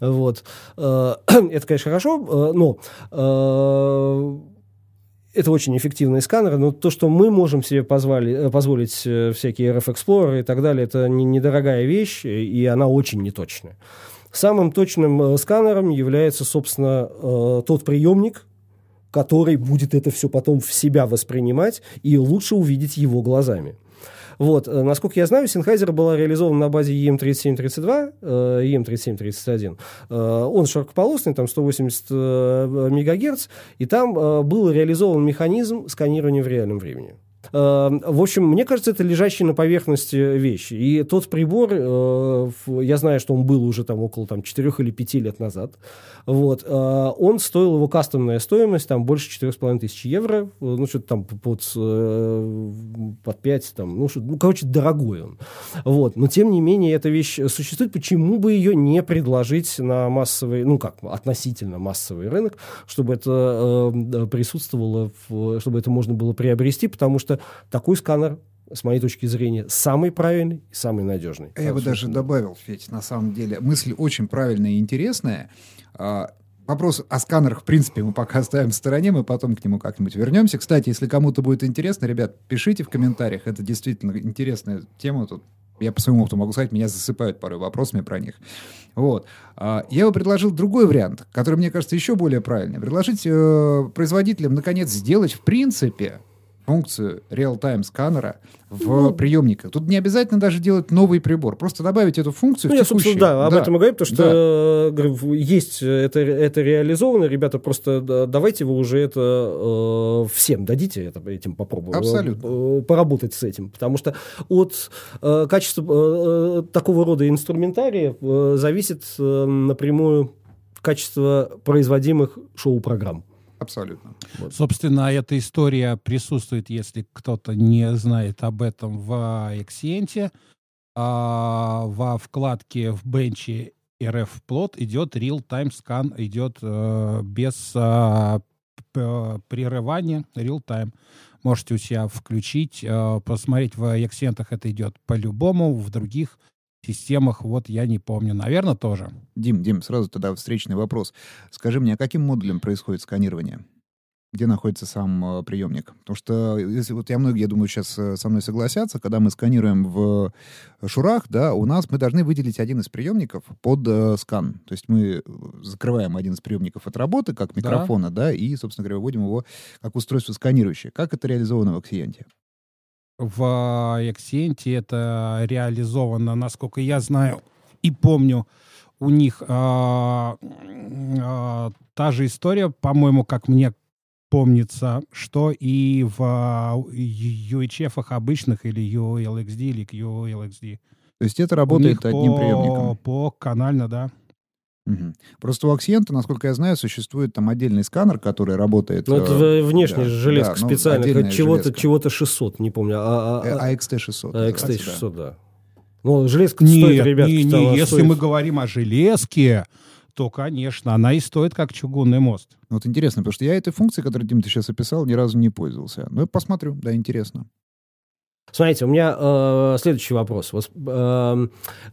Вот. Э, Это, конечно, хорошо, но это очень эффективные сканеры, но то, что мы можем себе позвали, позволить всякие RF Explorer и так далее, это не- недорогая вещь, и она очень неточная. Самым точным сканером является, собственно, тот приемник, который будет это все потом в себя воспринимать, и лучше увидеть его глазами. Вот, э, насколько я знаю, Sennheiser была реализована на базе EM3732, э, EM3731. Э, он широкополосный, там 180 э, мегагерц, и там э, был реализован механизм сканирования в реальном времени. Э, В общем, мне кажется, это лежащие на поверхности вещи. И тот прибор, э, я знаю, что он был уже там около там, 4 или 5 лет назад. Вот. э, Он стоил, его кастомная стоимость, там больше 4,5 тысяч евро. э, Ну, что-то там под, под 5, там, ну, что, ну, короче, дорогой он. Вот. Но, тем не менее, эта вещь существует. Почему бы ее не предложить на массовый, ну, как, относительно массовый рынок, чтобы это присутствовало, чтобы это можно было приобрести, потому что такой сканер с моей точки зрения, самый правильный и самый надежный. Я бы даже добавил, Федь, на самом деле, мысль очень правильная и интересная. А, Вопрос о сканерах, в принципе, мы пока оставим в стороне, мы потом к нему как-нибудь вернемся. Кстати, если кому-то будет интересно, ребят, пишите в комментариях, это действительно интересная тема. Тут я по своему опыту могу сказать, меня засыпают порой вопросами про них. Вот. А, я бы предложил другой вариант, который, мне кажется, еще более правильный. Предложить э, производителям, наконец, сделать, в принципе, функцию real-time сканера в ну, приемниках. Тут не обязательно даже делать новый прибор, просто добавить эту функцию ну, в я, собственно, да, об да. этом и говорю, потому что да. Э, есть это, это реализовано, ребята, просто давайте вы уже это э, всем дадите это, этим попробовать. Абсолютно. Э, поработать с этим, потому что от э, качества э, такого рода инструментария э, зависит э, напрямую качество производимых шоу-программ. Абсолютно. Вот. Собственно, эта история присутствует, если кто-то не знает об этом в Exient. А, во вкладке в бенче RF Plot идет real-time scan, идет э, без э, прерывания real-time. Можете у себя включить, э, посмотреть в Exient это идет по-любому, в других системах, вот я не помню. Наверное, тоже. Дим, Дим, сразу тогда встречный вопрос. Скажи мне, а каким модулем происходит сканирование? Где находится сам э, приемник? Потому что, если вот я многие, я думаю, сейчас э, со мной согласятся, когда мы сканируем в шурах, да, у нас мы должны выделить один из приемников под э, скан. То есть мы э, закрываем один из приемников от работы, как микрофона, да, да и, собственно говоря, выводим его как устройство сканирующее. Как это реализовано в Аксиенте? В Эксенте это реализовано, насколько я знаю и помню. У них а, а, та же история, по-моему, как мне помнится, что и в UHF обычных или ULXD или QLXD. То есть это работает одним по, приемником? По канально, да. Угу. Просто у Аксиента, насколько я знаю, существует там отдельный сканер, который работает... Ну, это э, внешняя да, железка да, ну, специальная, чего-то, чего-то 600, не помню. А, а, а, AXT 600. AXT 600, да. Ну, железка нет, стоит, ребятки, не, не, если стоит... мы говорим о железке, то, конечно, она и стоит как чугунный мост. Вот интересно, потому что я этой функцией, которую, Дим, ты сейчас описал, ни разу не пользовался. Ну, посмотрю, да, интересно. Смотрите, у меня э, следующий вопрос. Вот, э,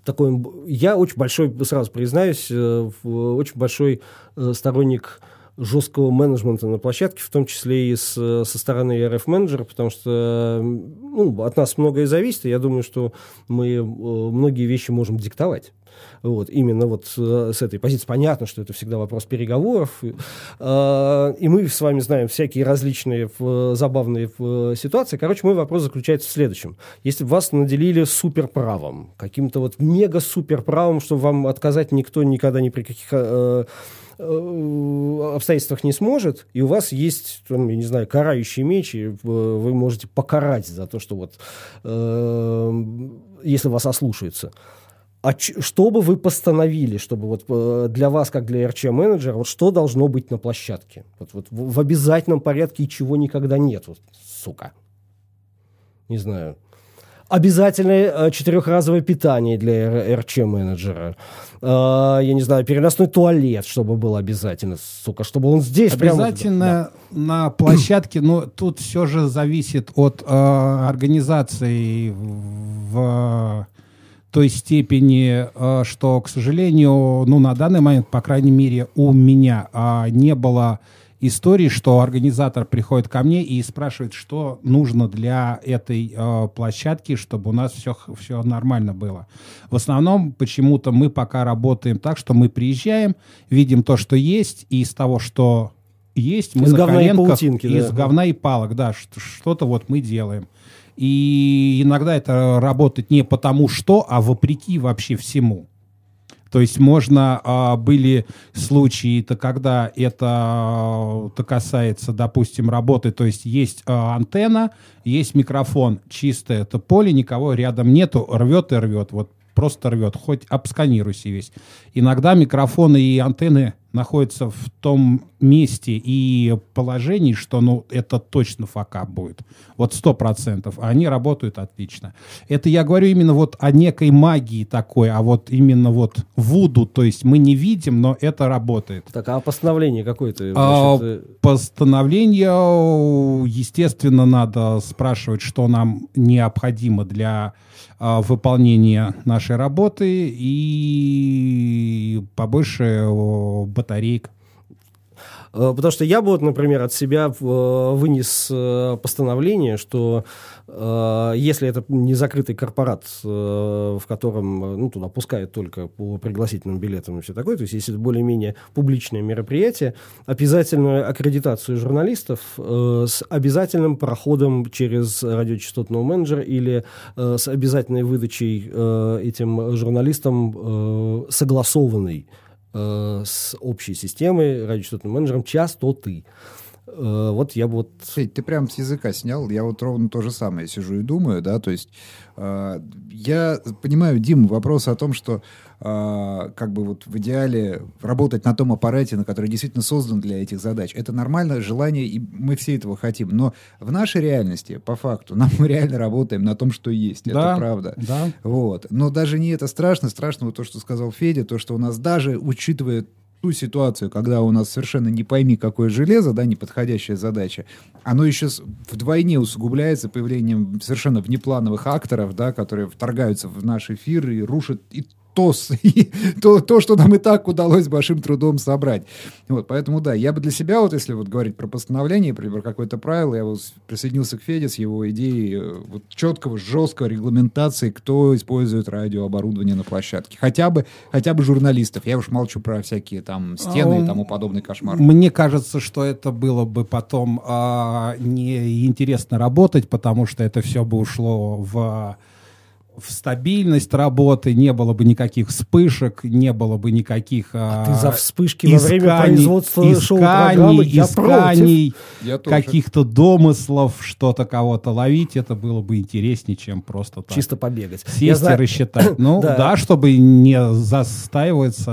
такой, я очень большой, сразу признаюсь, э, очень большой э, сторонник жесткого менеджмента на площадке, в том числе и с, со стороны RF-менеджера, потому что ну, от нас многое зависит, и я думаю, что мы э, многие вещи можем диктовать. Вот, именно вот э, с этой позиции. Понятно, что это всегда вопрос переговоров. Э, и мы с вами знаем всякие различные забавные ситуации. Короче, мой вопрос заключается в следующем. Если вас наделили суперправом, каким-то вот мега-суперправом, что вам отказать никто никогда ни при каких Э, обстоятельствах не сможет, и у вас есть, там, я не знаю, карающий меч, и вы можете покарать за то, что вот, э, если вас ослушаются. А что бы вы постановили, чтобы вот э, для вас, как для RC-менеджера, вот что должно быть на площадке? Вот, вот в обязательном порядке и чего никогда нет, вот, сука. Не знаю обязательное э, четырехразовое питание для РЧ-менеджера. Э, я не знаю, переносной туалет, чтобы был обязательно, сука, чтобы он здесь Обязательно прямо... на площадке, но тут все же зависит от э, организации в той степени, э, что, к сожалению, ну, на данный момент, по крайней мере, у меня э, не было истории, что организатор приходит ко мне и спрашивает, что нужно для этой э, площадки, чтобы у нас все, все нормально было. В основном почему-то мы пока работаем так, что мы приезжаем, видим то, что есть, и из того, что есть, мы из на говна коленках, и паутинки, из да. говна и палок, да, что-то вот мы делаем. И иногда это работает не потому что, а вопреки вообще всему. То есть можно а, были случаи-то, когда это, это касается, допустим, работы, то есть есть а, антенна, есть микрофон, чистое это поле, никого рядом нету, рвет и рвет, вот просто рвет, хоть обсканируйся весь. Иногда микрофоны и антенны находится в том месте и положении, что ну, это точно факап будет. Вот сто процентов. Они работают отлично. Это я говорю именно вот о некой магии такой, а вот именно вот вуду, то есть мы не видим, но это работает. Так, а постановление какое-то? А, постановление, естественно, надо спрашивать, что нам необходимо для выполнения нашей работы и побольше батареек. Э, потому что я бы, вот, например, от себя э, вынес э, постановление, что если это не закрытый корпорат, в котором ну, туда пускают только по пригласительным билетам и все такое, то есть если это более-менее публичное мероприятие, обязательную аккредитацию журналистов с обязательным проходом через радиочастотного менеджера или с обязательной выдачей этим журналистам согласованной э, с общей системой, радиочастотным менеджером частоты. Э, вот я вот... Федь, ты прям с языка снял. Я вот ровно то же самое сижу и думаю, да, то есть я понимаю, Дим, вопрос о том, что э, как бы вот в идеале работать на том аппарате, на который действительно создан для этих задач. Это нормально, желание, и мы все этого хотим. Но в нашей реальности, по факту, нам мы реально работаем на том, что есть. Да, это правда. Да. Вот. Но даже не это страшно. Страшно вот то, что сказал Федя, то, что у нас даже, учитывая ту ситуацию, когда у нас совершенно не пойми какое железо, да, неподходящая задача, оно еще вдвойне усугубляется появлением совершенно внеплановых акторов, да, которые вторгаются в наш эфир и рушат и то, то, то, что нам и так удалось большим трудом собрать. Вот, поэтому, да, я бы для себя, вот если вот говорить про постановление, про какое-то правило, я вот присоединился к Феде с его идеей э, вот четкого, жесткого регламентации, кто использует радиооборудование на площадке. Хотя бы, хотя бы журналистов. Я уж молчу про всякие там стены и тому подобный кошмар. Мне кажется, что это было бы потом а, неинтересно работать, потому что это все бы ушло в в стабильность работы, не было бы никаких вспышек, не было бы никаких а, а ты за вспышки исканий, во время производства шоу-программы? Я исканий, каких-то домыслов, что-то кого-то ловить, это было бы интереснее, чем просто так. Чисто побегать. Сесть Я знаю... и рассчитать. Ну да. да, чтобы не застаиваться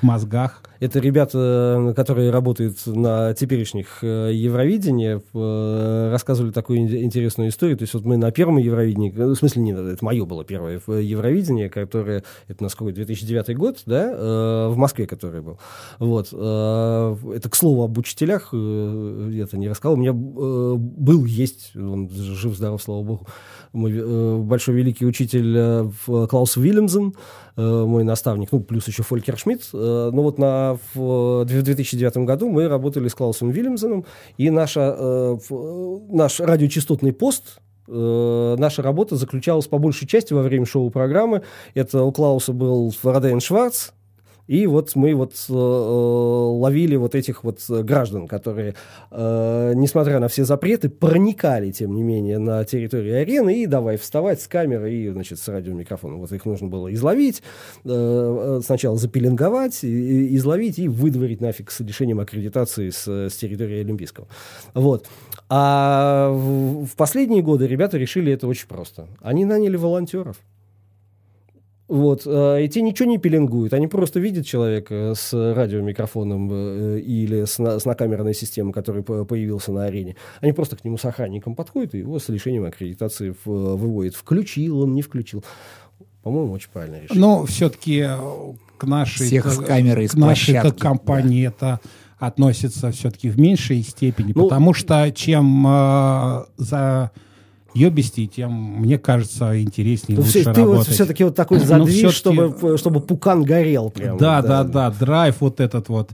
в мозгах. Это ребята, которые работают на теперешних э, Евровидении, э, рассказывали такую интересную историю. То есть вот мы на первом Евровидении, э, в смысле, не, это мое было первое Евровидение, которое, это на сколько, 2009 год, да, в Москве, которое был. Вот. Это, к слову, об учителях, я это не рассказал. У меня был, есть, он жив-здоров, слава богу, мой большой великий учитель Клаус Вильямсен, мой наставник, ну, плюс еще Фолькер Шмидт. Ну, вот на в 2009 году мы работали с Клаусом Вильямсоном, и наша, э, наш радиочастотный пост э, наша работа заключалась по большей части во время шоу-программы. Это у Клауса был Родейн Шварц, и вот мы вот э, ловили вот этих вот граждан, которые, э, несмотря на все запреты, проникали, тем не менее, на территорию арены и давай вставать с камерой и, значит, с радиомикрофоном. Вот их нужно было изловить, э, сначала запеленговать, и, изловить и выдворить нафиг с лишением аккредитации с, с территории Олимпийского. Вот. А в, в последние годы ребята решили это очень просто. Они наняли волонтеров. Вот, э, и те ничего не пеленгуют, они просто видят человека с радиомикрофоном э, или с, на, с накамерной системой, который появился на арене. Они просто к нему с охранником подходят и его с лишением аккредитации выводят. Включил он, не включил. По-моему, очень правильное решение. Но все-таки э, к нашей, Всех с камерой к нашей компании да. это относится все-таки в меньшей степени, ну, потому что чем э, за ебисти, тем, мне кажется, интереснее, ну, лучше все, ты работать. вот все-таки вот такой ну, задвиж, чтобы, чтобы пукан горел прям. Да, да, да, да, драйв вот этот вот.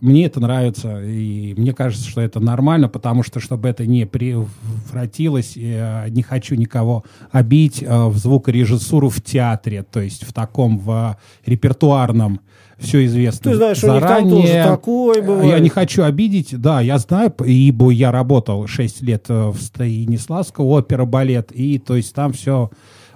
Мне это нравится, и мне кажется, что это нормально, потому что, чтобы это не превратилось, я не хочу никого обить э, в звукорежиссуру в театре, то есть в таком, в репертуарном все известно. Ты знаешь, заранее. у них там тоже такое бывает. Я не хочу обидеть, да, я знаю, ибо я работал 6 лет э, в Станиславском опера, балет, и то есть там все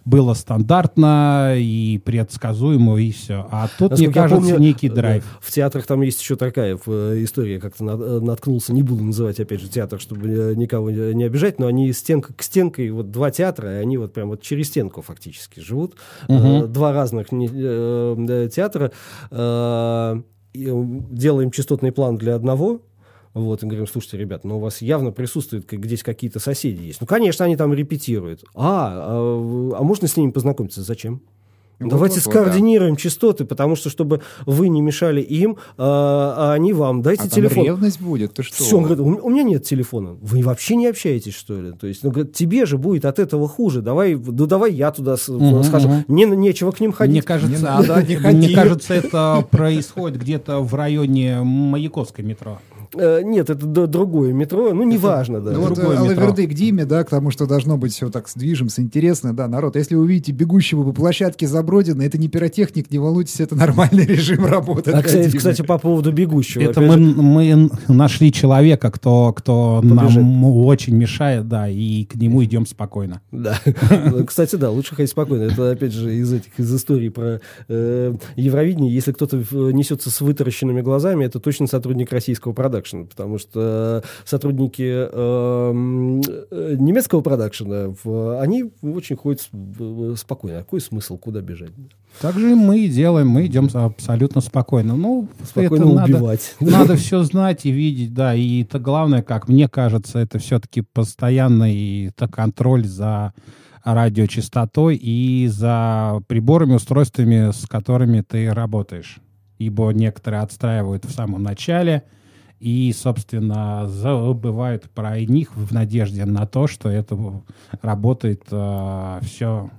было стандартно и предсказуемо, и все. А тут, Насколько мне кажется, помню, некий драйв. В театрах там есть еще такая э, история, как-то э, наткнулся, не буду называть, опять же, театр, чтобы э, никого не обижать, но они стенка к стенке, вот два театра, и они вот прям вот через стенку фактически живут. Угу. Два разных театра делаем частотный план для одного, вот, и говорим, слушайте, ребят, ну у вас явно присутствует, как здесь какие-то соседи есть. Ну, конечно, они там репетируют. А, а, а можно с ними познакомиться? Зачем? Ну, Давайте вот, скоординируем вот, да. частоты, потому что, чтобы вы не мешали им, а, а они вам. Дайте а телефон. ревность будет, ты что? Все, он говорит, у, у меня нет телефона. Вы вообще не общаетесь, что ли? То есть, ну, говорит, тебе же будет от этого хуже. Давай, ну, давай я туда угу, схожу. Угу. Не, нечего к ним ходить. Мне кажется, не надо, не Мне кажется, это происходит где-то в районе Маяковской метро. Э, нет, это другое метро, ну, неважно, да. Ну, другое вот Алаверды к Диме, да, к тому, что должно быть все так движемся, интересно, да, народ. Если вы увидите бегущего по площадке Забродина, это не пиротехник, не волнуйтесь, это нормальный режим работы. А, кстати, кстати, по поводу бегущего. Это мы, мы нашли человека, кто, кто нам очень мешает, да, и к нему идем спокойно. Да, кстати, да, лучше ходить спокойно. Это, опять же, из этих, из истории про э, Евровидение. Если кто-то несется с вытаращенными глазами, это точно сотрудник российского продакшена продакшн, потому что сотрудники эм, э, немецкого продакшена, в, они очень ходят спокойно. Какой смысл, куда бежать? Так же и мы делаем, мы идем абсолютно спокойно. Ну, спокойно это убивать. Надо, надо все знать и видеть, да. И это главное, как мне кажется, это все-таки постоянный это контроль за радиочастотой и за приборами, устройствами, с которыми ты работаешь. Ибо некоторые отстраивают в самом начале, и, собственно, забывают про них в надежде на то, что это работает э, все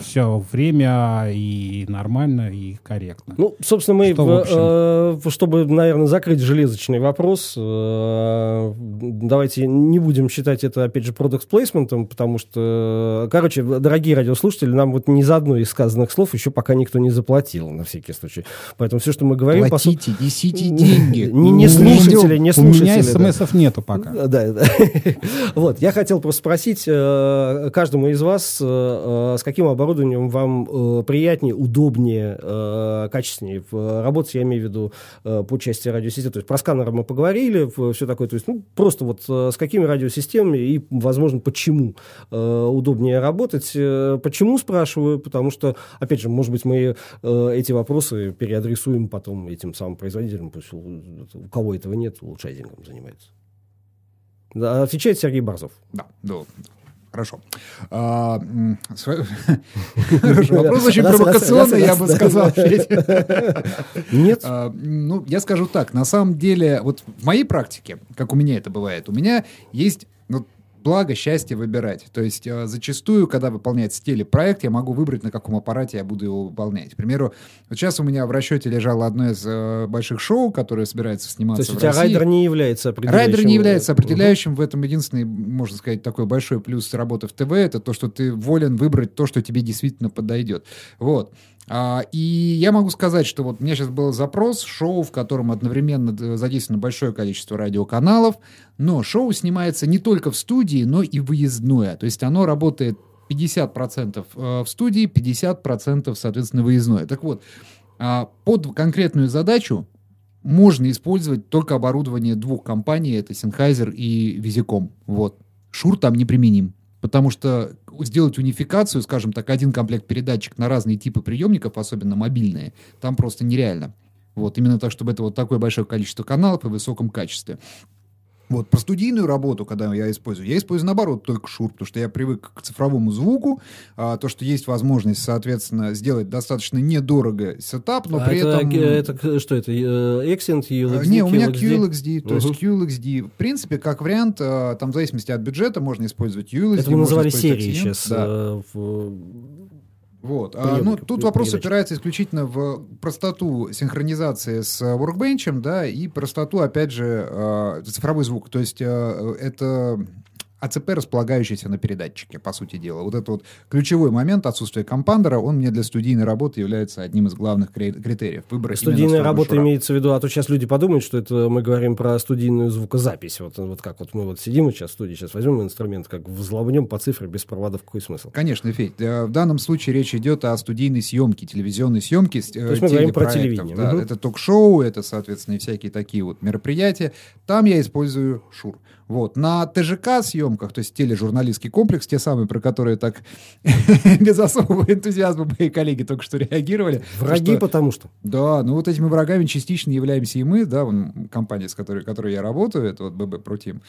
все время и нормально, и корректно. Ну, собственно, мы, что, э, чтобы, наверное, закрыть железочный вопрос, э, давайте не будем считать это, опять же, продукт плейсментом, потому что, короче, дорогие радиослушатели, нам вот ни за одно из сказанных слов еще пока никто не заплатил, на всякий случай. Поэтому все, что мы говорим... Платите, по... несите деньги. Не, не слушатели, не слушатели. У меня смс нету пока. Да, да. Вот, я хотел просто спросить э, каждому из вас, э, с каким оборудованием оборудованием вам э, приятнее, удобнее, э, качественнее в работать, я имею в виду э, по части радиосети. То есть про сканеры мы поговорили, все такое. То есть ну, просто вот э, с какими радиосистемами и, возможно, почему э, удобнее работать. Э, почему, спрашиваю, потому что, опять же, может быть, мы э, эти вопросы переадресуем потом этим самым производителям. Пусть у, у кого этого нет, этим занимается. Отвечает Сергей Барзов. Да, да. Хорошо. Вопрос очень провокационный, я бы сказал. Нет? А, ну, я скажу так. На самом деле, вот в моей практике, как у меня это бывает, у меня есть ну, благо, счастье выбирать. То есть э, зачастую, когда выполняется телепроект, я могу выбрать, на каком аппарате я буду его выполнять. К примеру, вот сейчас у меня в расчете лежало одно из э, больших шоу, которое собирается сниматься То есть у тебя райдер не является определяющим? Райдер не является определяющим. Угу. В этом единственный, можно сказать, такой большой плюс работы в ТВ, это то, что ты волен выбрать то, что тебе действительно подойдет. Вот. А, и я могу сказать, что вот у меня сейчас был запрос, шоу, в котором одновременно э, задействовано большое количество радиоканалов, но шоу снимается не только в студии, но и выездное. То есть оно работает 50% э, в студии, 50% соответственно выездное. Так вот, а, под конкретную задачу можно использовать только оборудование двух компаний, это Sennheiser и Vizicom. Вот. Шур там неприменим. Потому что сделать унификацию, скажем так, один комплект передатчик на разные типы приемников, особенно мобильные, там просто нереально. Вот, именно так, чтобы это вот такое большое количество каналов и в высоком качестве. Вот, про студийную работу, когда я использую, я использую наоборот только шур, потому что я привык к цифровому звуку, а, то, что есть возможность, соответственно, сделать достаточно недорого сетап, но а при это, этом... Это, что это, Accent, ULXD, Не, у меня QLXD, то есть QLXD. В принципе, как вариант, а, там в зависимости от бюджета можно использовать ULXD. Это мы называли серии сейчас. Да. Э, в вот. А, ну, тут вопрос передачи. опирается исключительно в простоту синхронизации с Workbench, да, и простоту, опять же, э, цифровой звук. То есть э, это АЦП, располагающийся на передатчике, по сути дела. Вот это вот ключевой момент отсутствия компандера, он мне для студийной работы является одним из главных критериев. Выбора Студийная работа шура. имеется в виду, а то сейчас люди подумают, что это мы говорим про студийную звукозапись. Вот, вот как вот мы вот сидим вот сейчас в студии, сейчас возьмем инструмент, как взломнем по цифре без проводов, какой смысл? Конечно, Федь. Э, в данном случае речь идет о студийной съемке, телевизионной съемке. То есть мы говорим про телевидение. Да, угу. Это ток-шоу, это, соответственно, всякие такие вот мероприятия. Там я использую Шур. Вот. На ТЖК съемках, то есть тележурналистский комплекс, те самые, про которые так без особого энтузиазма мои коллеги только что реагировали. Враги, что, потому что. Да, ну вот этими врагами частично являемся и мы, да, вон, компания, с которой, которой я работаю, это вот ББ Протим,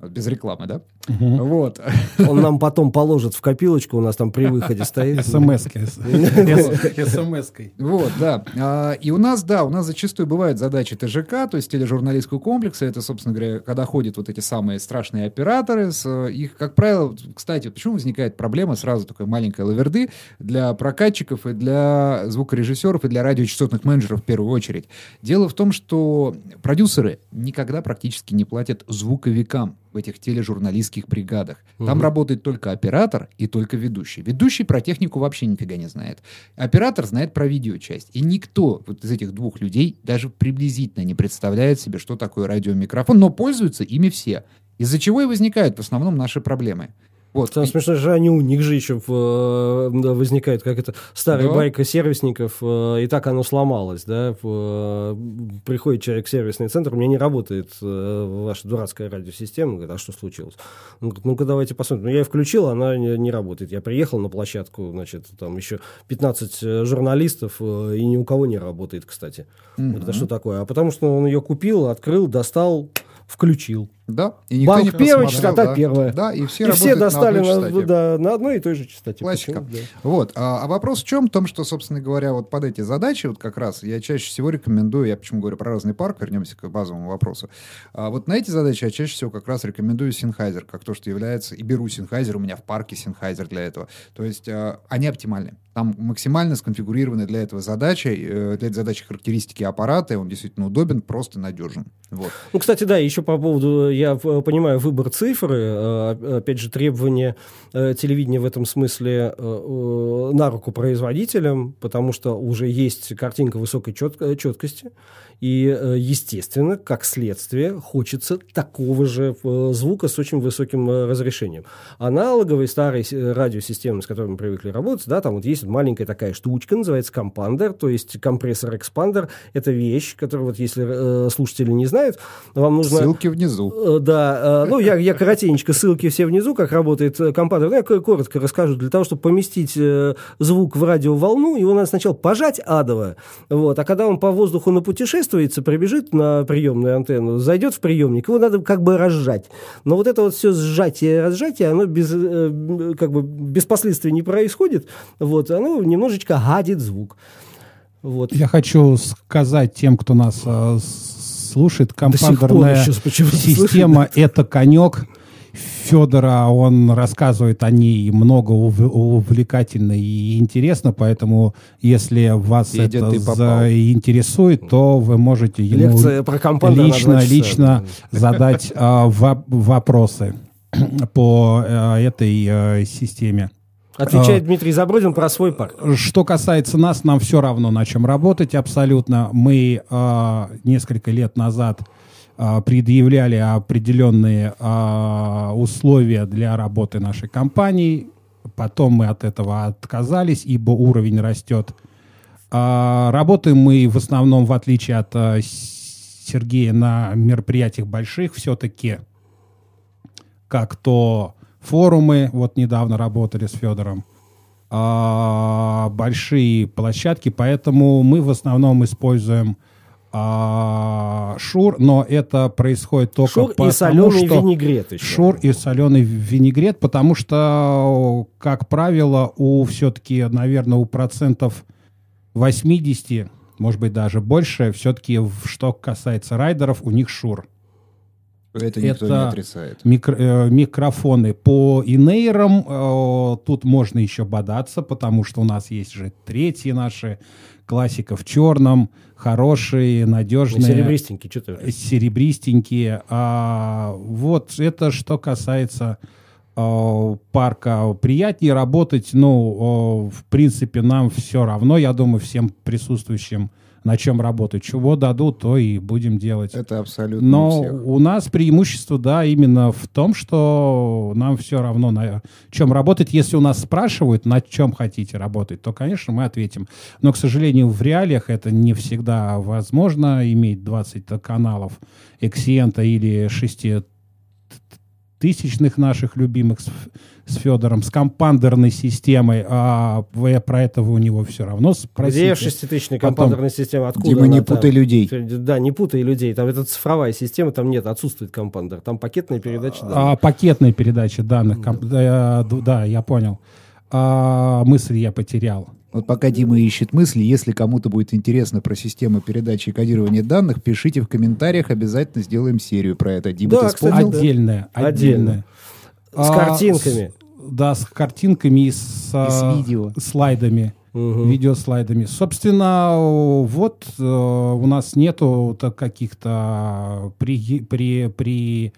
вот, без рекламы, да? Угу. Вот. Он нам потом положит в копилочку, у нас там при выходе стоит. СМС-кой. СМС-кой. Вот, да. А, и у нас, да, у нас зачастую бывают задачи ТЖК, то есть тележурналистского комплекса, это, собственно говоря, когда ходят вот эти самые страшные операторы, с, их, как правило, кстати, почему возникает проблема, сразу такой маленькой лаверды, для прокатчиков и для звукорежиссеров и для радиочастотных менеджеров в первую очередь. Дело в том, что продюсеры никогда практически не платят звуковикам в этих тележурналистских бригадах. Угу. Там работает только оператор и только ведущий. Ведущий про технику вообще нифига не знает. Оператор знает про видеочасть. И никто вот из этих двух людей даже приблизительно не представляет себе, что такое радиомикрофон, но пользуются ими все. Из-за чего и возникают в основном наши проблемы. Вот. Там смешно же они, у них же еще в, э, возникает как это старая да. байка сервисников, э, и так оно сломалось, да, э, приходит человек в сервисный центр, у меня не работает ваша дурацкая радиосистема, говорит, а что случилось? Он говорит, ну-ка давайте посмотрим. Ну, я ее включил, она не, не работает. Я приехал на площадку, значит, там еще 15 журналистов, и ни у кого не работает, кстати. Угу. Это что такое? А потому что он ее купил, открыл, достал, включил. Да. И никто Банк не первый, частота да. первая. Да, и все, и все достали на одной, на, да, на одной и той же частоте. Классика. Да. Вот. А, а вопрос в чем? В том, что, собственно говоря, вот под эти задачи, вот как раз, я чаще всего рекомендую, я почему говорю про разный парк, вернемся к базовому вопросу. А вот на эти задачи я чаще всего как раз рекомендую Sennheiser, как то, что является, и беру Sennheiser, у меня в парке Sennheiser для этого. То есть а, они оптимальны. Там максимально сконфигурированы для этого задачи, э, для этой задачи характеристики аппарата, и он действительно удобен, просто надежен. Вот. Ну, кстати, да, еще по поводу, я понимаю, выбор цифры, э, опять же, требования э, телевидения в этом смысле на руку производителям, потому что уже есть картинка высокой четкости, и, э, естественно, как следствие, хочется такого же э, звука с очень высоким э, разрешением. Аналоговые старые радиосистемы, с которыми мы привыкли работать, да, там вот есть маленькая такая штучка, называется компандер, то есть компрессор-экспандер. Это вещь, которую вот если э, слушатели не знают, вам нужно... Ссылки внизу. Э, да, э, ну я, я коротенько, ссылки все внизу, как работает компандер. Ну, я коротко расскажу. Для того, чтобы поместить э, звук в радиоволну, его надо сначала пожать адово, вот, а когда он по воздуху на путешествии, задействуется, прибежит на приемную антенну, зайдет в приемник, его надо как бы разжать. Но вот это вот все сжатие, разжатие, оно без, э, как бы без последствий не происходит. Вот, оно немножечко гадит звук. Вот. Я хочу сказать тем, кто нас э, слушает, компандерная система – это конек Федора, он рассказывает о ней много увлекательно и интересно, поэтому если вас Федя, это заинтересует, то вы можете ему лично, лично задать э, вопросы по э, этой э, системе. Отвечает а, Дмитрий Забродин про свой парк. Что касается нас, нам все равно на чем работать абсолютно. Мы э, несколько лет назад а, предъявляли определенные а, условия для работы нашей компании. Потом мы от этого отказались, ибо уровень растет. А, работаем мы в основном, в отличие от Сергея, на мероприятиях больших все-таки, как то форумы, вот недавно работали с Федором, большие площадки, поэтому мы в основном используем а, шур, но это происходит только шур потому, и соленый что винегрет еще. Шур и соленый винегрет, потому что, как правило, у все-таки, наверное, у процентов 80, может быть, даже больше, все-таки, что касается райдеров, у них шур. Это никто это не отрицает. Микро, э, микрофоны по инейрам. Э, тут можно еще бодаться, потому что у нас есть же третьи наши классика в черном, хорошие, надежные. Серебристенькие, что ты? Серебристенькие. А, вот это что касается а, парка. Приятнее работать, ну, а, в принципе, нам все равно, я думаю, всем присутствующим на чем работать. Чего дадут, то и будем делать. Это абсолютно Но у нас преимущество, да, именно в том, что нам все равно на чем работать. Если у нас спрашивают, на чем хотите работать, то, конечно, мы ответим. Но, к сожалению, в реалиях это не всегда возможно иметь 20 каналов Эксиента или 6 тысячных наших любимых с, с Федором, с компандерной системой, а вы про это вы у него все равно спросите. Где шеститысячная компандерная система? Откуда Дима, она не там? путай людей. Да, не путай людей. Там это цифровая система, там нет, отсутствует компандер. Там пакетная передача данных. А, пакетная передача данных. да, д- да, я понял. А, мысль я потерял. Вот пока Дима ищет мысли, если кому-то будет интересно про систему передачи и кодирования данных, пишите в комментариях, обязательно сделаем серию про это. Дима, Да, ты кстати, вспомнил? да. Отдельная. Отдельно. Отдельная. С А, картинками. с- да, с картинками и с, И с а, видео. слайдами. Мгм. Видеослайдами. Собственно, вот э, у нас нету каких-то при, при, при,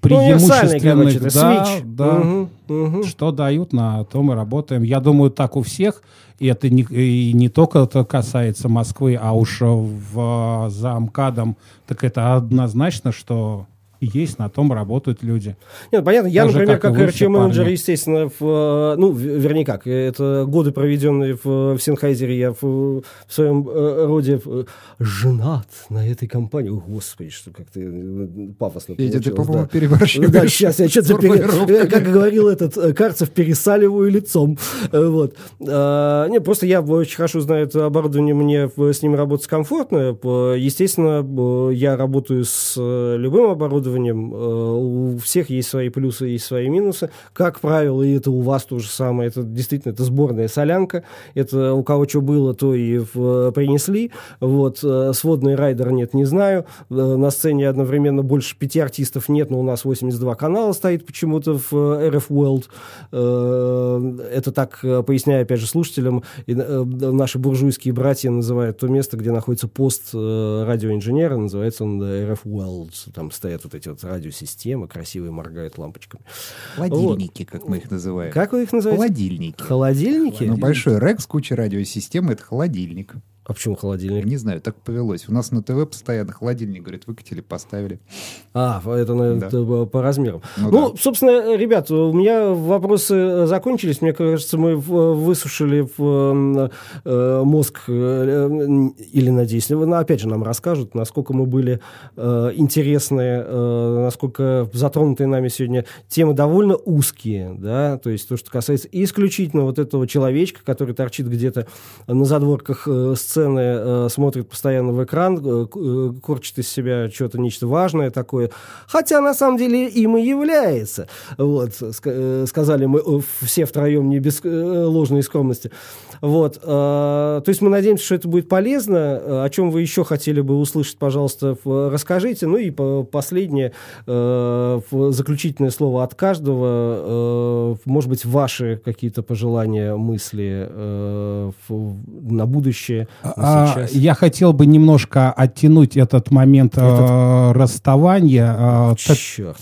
преимущественных, это да, да, Мгм, мгм. что дают, на то мы работаем. Я думаю, так у всех. И это не, и не только это касается Москвы, а уж в, за МКАДом, так это однозначно, что есть, на том работают люди. Нет, понятно, я, Так же, например, как как парни. естественно, в, э, ну, вернее как, это годы, проведенные в, в Сенхайзере, я в, в своем э, роде э, женат на этой компании. О, господи, что как-то пафосно Петя, ты, по-моему, да. переборщиваешь. Да, сейчас я что-то, формулировками. как говорил этот Карцев, пересаливаю лицом. Вот. А, Не, просто я очень хорошо знаю это оборудование, мне с ним работать комфортно. Естественно, я работаю с любым оборудованием. Э, У всех есть свои плюсы, есть свои минусы. Как правило, и это у вас то же самое. Это действительно это сборная солянка. Это у кого что было, то и в- принесли. Вот. э, Сводный райдер нет, не знаю. Э, На сцене одновременно больше пяти артистов нет, но у нас 82 канала стоит почему-то в э, RF World. Э, Это так, э, поясняю опять же слушателям, э, наши буржуйские братья называют то место, где находится пост э, радиоинженера, называется он э, RF World. Там стоят вот эти вот радиосистемы, красивые моргают лампочками. Холодильники, как мы их называем. Как вы их называете? Холодильники. Холодильники? Ну, большой рекс, куча радиосистем, это холодильник. А почему холодильник? Не знаю, так повелось. У нас на ТВ постоянно холодильник, говорит, выкатили, поставили. А, это, Да. это по размерам. Ну Ну, да. собственно, ребят, у меня вопросы закончились. Мне кажется, мы в- высушили в, э, мозг, э, или, надеюсь, вы, ну, опять же, нам расскажут, насколько мы были э, интересны, э, насколько затронутые нами сегодня темы довольно узкие, да, то есть то, что касается исключительно вот этого человечка, который торчит где-то на задворках э, сцены, э, смотрит постоянно в экран, э, э, корчит из себя что-то нечто важное такое, хотя на самом деле им и является. Вот, ска- э, сказали мы э, все втроем не без ложной скромности. Вот, то есть мы надеемся, что это будет полезно. О чем вы еще хотели бы услышать, пожалуйста, расскажите. Ну и по- последнее, заключительное слово от каждого. Может быть, ваши какие-то пожелания, мысли на будущее, А, я хотел бы немножко оттянуть этот момент э, расставания э, так- Черт.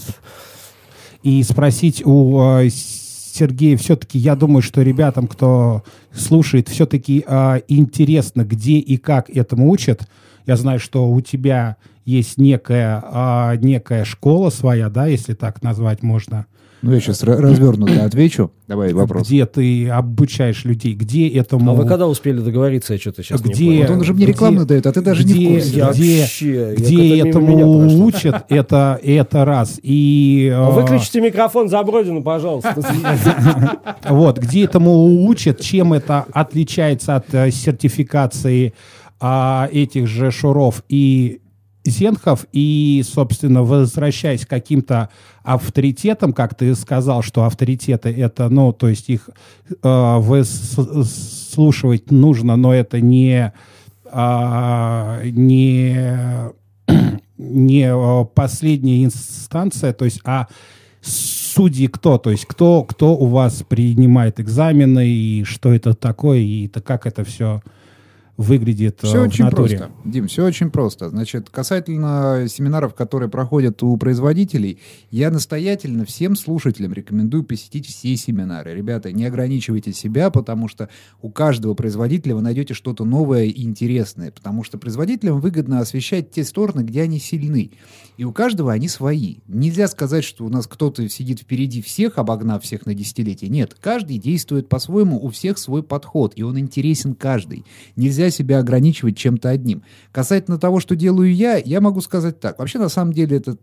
и спросить у э, Сергея, все-таки я думаю, что ребятам, кто слушает, все-таки интересно, где и как этому учат. Я знаю, что у тебя есть некая, а, некая школа своя, да, если так назвать можно, Ну, я сейчас развернуто отвечу. Давай вопрос. где ты обучаешь людей, где этому... А вы когда успели договориться, я что-то сейчас не Где- понял. Вот он уже мне где- рекламу дает, а ты даже не в где- курсе. Я где- вообще, я где меня этому учат, это, это раз. И, э, Выключите микрофон за Бродину, пожалуйста. Вот, где этому учат, чем это отличается от э, сертификации а, этих же шуров и зенхов, и, собственно, возвращаясь к каким-то авторитетам, как ты сказал, что авторитеты это, ну, то есть их э, выслушивать нужно, но это не, а, не, не э, последняя инстанция, то есть, а судьи кто? То есть кто, кто у вас принимает экзамены, и что это такое, и это, как это все выглядит э, Все в очень натуре? просто. Дим, все очень просто. Значит, касательно семинаров, которые проходят у производителей, я настоятельно всем слушателям рекомендую посетить все семинары. Ребята, не ограничивайте себя, потому что у каждого производителя вы найдете что-то новое и интересное, потому что производителям выгодно освещать те стороны, где они сильны. И у каждого они свои. Нельзя сказать, что у нас кто-то сидит впереди всех, обогнав всех на десятилетие. Нет, каждый действует по-своему, у всех свой подход, и он интересен каждый. Нельзя нельзя себя ограничивать чем-то одним. Касательно того, что делаю я, я могу сказать так. Вообще, на самом деле, это...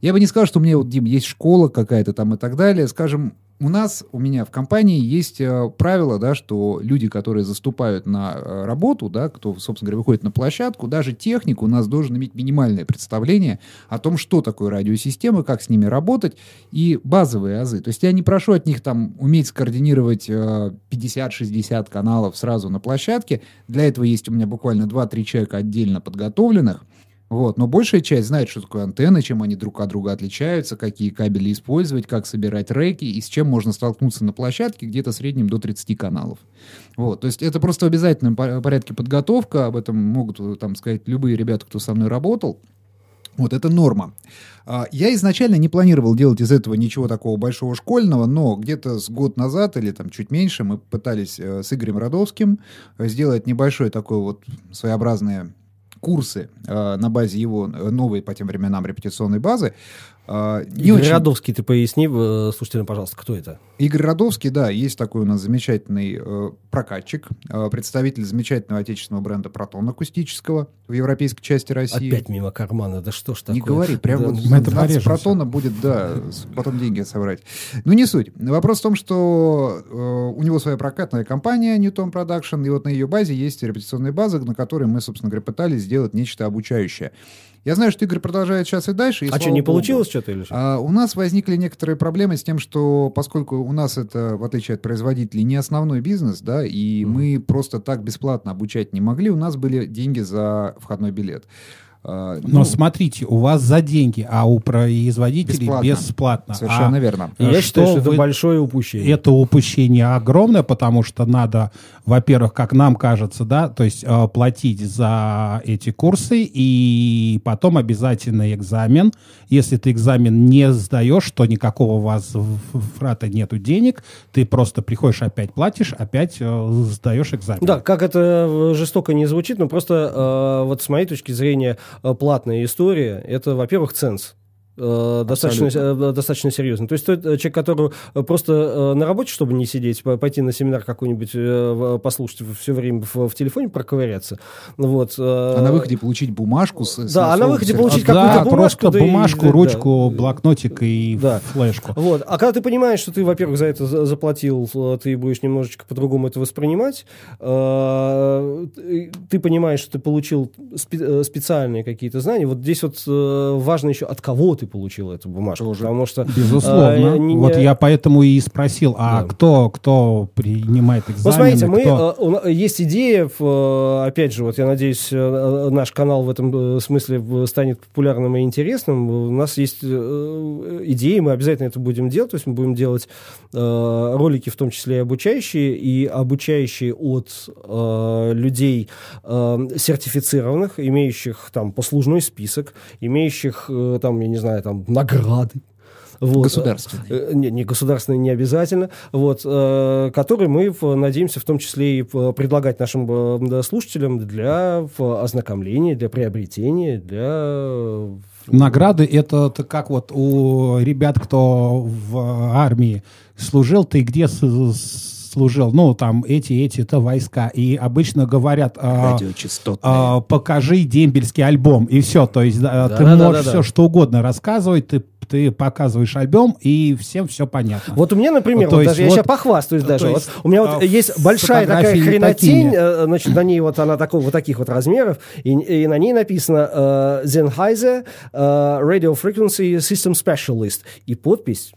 Я бы не сказал, что у меня, вот, Дим, есть школа какая-то там и так далее. Скажем, у нас, у меня в компании есть э, правило, да, что люди, которые заступают на э, работу, да, кто, собственно говоря, выходит на площадку, даже техник у нас должен иметь минимальное представление о том, что такое радиосистема, как с ними работать, и базовые азы. То есть я не прошу от них там уметь скоординировать э, 50-60 каналов сразу на площадке. Для этого есть у меня буквально 2-3 человека отдельно подготовленных. Вот. Но большая часть знает, что такое антенны, чем они друг от друга отличаются, какие кабели использовать, как собирать реки и с чем можно столкнуться на площадке где-то в среднем до 30 каналов. Вот. То есть это просто в обязательном порядке подготовка, об этом могут э, там сказать любые ребята, кто со мной работал. Вот это норма. А, я изначально не планировал делать из этого ничего такого большого школьного, но где-то с год назад или там чуть меньше мы пытались э, с Игорем Родовским э, сделать небольшое такое вот своеобразное курсы э, на базе его э, новой по тем временам репетиционной базы. Не Игорь очень... Радовский, ты поясни э, слушателям, пожалуйста, кто это? Игорь Радовский, да, есть такой у нас замечательный э, прокатчик, э, представитель замечательного отечественного бренда «Протон» акустического в европейской части России. Опять мимо кармана, да что ж такое? Не говори, прям да, вот мы это «Протона» будет, да, потом деньги собрать. Ну, не суть. Вопрос в том, что э, у него своя прокатная компания Newton Production, и вот на ее базе есть репетиционная база, на которой мы, собственно говоря, пытались сделать нечто обучающее. Я знаю, что Игорь продолжает сейчас и дальше. И, а что, не Богу, получилось что-то или что? А, у нас возникли некоторые проблемы с тем, что поскольку у нас это, в отличие от производителей, не основной бизнес, да, и mm. мы просто так бесплатно обучать не могли, у нас были деньги за входной билет. А, Но ну, смотрите, у вас за деньги, а у производителей бесплатно. бесплатно. Совершенно а верно. Я что считаю, что это большое упущение. Это упущение огромное, потому что надо, во-первых, как нам кажется, да, то есть э, платить за эти курсы и потом обязательно экзамен. Если ты экзамен не сдаешь, то никакого у вас фрата нету денег, ты просто приходишь опять платишь, опять э, сдаешь экзамен. Да, как это жестоко не звучит, но просто э, вот с моей точки зрения Э, платная история, это, во-первых, ценз. Э, достаточно, э, достаточно серьезно. То есть тот человек, который просто на работе, чтобы не сидеть, пойти на семинар какой-нибудь послушать все время в, в телефоне проковыряться. Вот. А на выходе получить бумажку с... Да, а на выходе получить а, какую-то да, бумажку. просто да, бумажку, и, ручку, да, блокнотик и да. флешку. Вот. А когда ты понимаешь, что ты, во-первых, за это заплатил, ты будешь немножечко по-другому это воспринимать, ты понимаешь, что ты получил специальные какие-то знания. Вот здесь вот важно еще от кого ты получил эту бумажку. Тоже. Потому что... Безусловно. А, не, вот я поэтому и спросил, а да. кто, кто принимает экзамены? Ну, смотрите, мы, кто... э, есть идея, э, опять же, вот я надеюсь, э, наш канал в этом смысле станет популярным и интересным. У нас есть идеи, мы обязательно это будем делать, то есть мы будем делать ролики, в том числе и обучающие, и обучающие от людей сертифицированных, имеющих там послужной список, имеющих там, я не знаю, знаю, там, награды. Вот. Государственные. Э, не, не государственные, не обязательно. Вот, э, которые мы надеемся в том числе и предлагать нашим э, слушателям для ознакомления, для приобретения, для... Награды это, это как вот у ребят, кто в армии служил, ты где служил, ну, там, эти, эти-то войска, и обычно говорят, э, э, покажи дембельский альбом, и все, то есть да, ты да, можешь да, все, что угодно рассказывать, ты ты показываешь альбом, и всем все понятно. Вот у меня, например, вот, вот даже вот, я сейчас похвастаюсь даже. Вот, у меня вот а, есть большая такая хренотень, такими. Э, значит, на ней вот она такого, вот таких вот размеров, и, и на ней написано uh, Sennheiser uh, Radio Frequency System Specialist. И подпись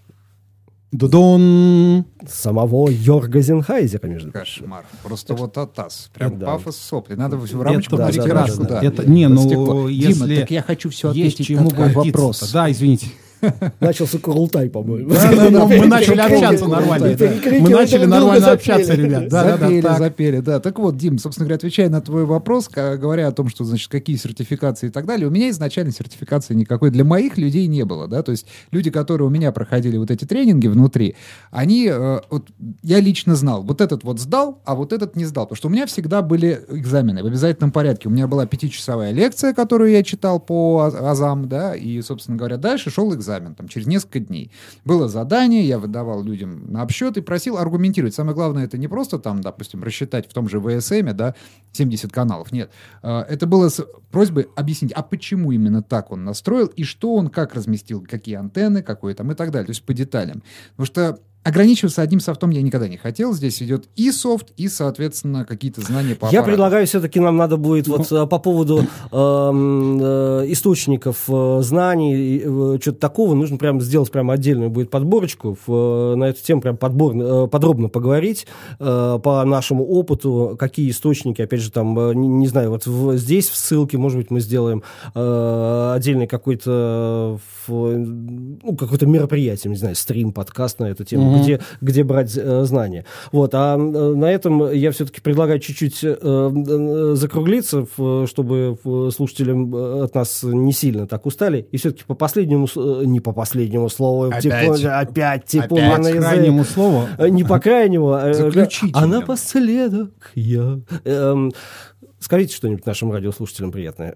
Дудон! Самого Йорга Зенхайзера, между прочим. Кошмар. Просто так, вот атас. Прям да. пафос сопли. Надо в рамочку да, да, да, да, да. Это, не, ну, если... Дима, так я хочу все ответить чему на вопрос. Да, извините. Начался Курултай, по-моему. Мы начали общаться нормально. Мы начали нормально общаться, ребят. Запели, запели, да. Так вот, Дим, собственно говоря, отвечая на твой вопрос, говоря о том, что, значит, какие сертификации и так далее, у меня изначально сертификации никакой для моих людей не было, да, то есть люди, которые у меня проходили вот эти тренинги внутри, они, э, вот я лично знал, вот этот вот сдал, а вот этот не сдал, потому что у меня всегда были экзамены в обязательном порядке. У меня была пятичасовая лекция, которую я читал по АЗАМ, да, и, собственно говоря, дальше шел экзамен экзамен, там, через несколько дней. Было задание, я выдавал людям на обсчет и просил аргументировать. Самое главное, это не просто там, допустим, рассчитать в том же ВСМ, да, 70 каналов, нет. А, это было с просьбой объяснить, а почему именно так он настроил, и что он как разместил, какие антенны, какой там и так далее, то есть по деталям. Потому что ограничиваться одним софтом я никогда не хотел. Здесь идет и софт, и, соответственно, какие-то знания по Я предлагаю все-таки нам надо будет вот ну. по поводу э, э, источников э, знаний, э, что-то такого, нужно прям сделать прям отдельную будет подборочку э, на эту тему, прям подбор, э, подробно поговорить э, по нашему опыту, какие источники, опять же, там, э, не, знаю, вот здесь в ссылке, может быть, мы сделаем э, отдельный какой-то ну, какое-то мероприятие, не знаю, стрим, подкаст на эту тему. Mm-hmm где, где брать э, знания. Вот, а э, на этом я все-таки предлагаю чуть-чуть э, закруглиться, в, чтобы слушателям от нас не сильно так устали. И все-таки по последнему, не по последнему слову, опять, типа, опять типа опять на крайнему слову. Не по крайнему, а, а напоследок я... Эм, скажите что-нибудь нашим радиослушателям приятное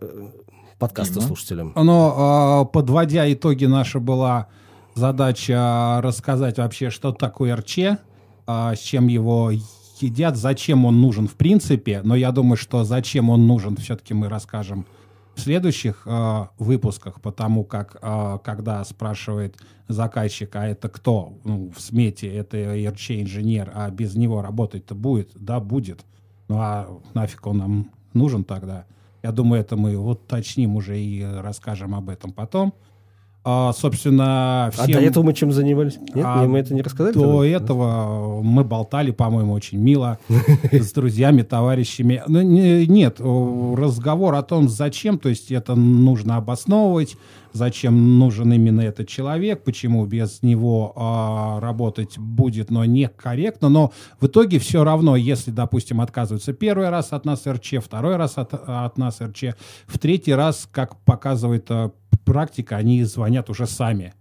подкаста слушателям. Но э, подводя итоги, наша была задача рассказать вообще, что такое РЧ, а, с чем его едят, зачем он нужен в принципе, но я думаю, что зачем он нужен, все-таки мы расскажем в следующих э, выпусках, потому как э, когда спрашивает заказчик, а это кто? Ну, в смете это РЧ-инженер, а без него работать-то будет? Да, будет. Ну а нафиг он нам нужен тогда? Я думаю, это мы уточним уже и расскажем об этом потом. А, собственно, всем... А до этого мы чем занимались? Нет, а мы это не рассказали? До тогда? этого мы болтали, по-моему, очень мило с друзьями, товарищами. Ну, нет, разговор о том, зачем, то есть это нужно обосновывать, зачем нужен именно этот человек, почему без него э, работать будет, но некорректно. Но в итоге все равно, если, допустим, отказываются первый раз от нас РЧ, второй раз от, от нас РЧ, в третий раз, как показывает э, практика, они звонят уже сами.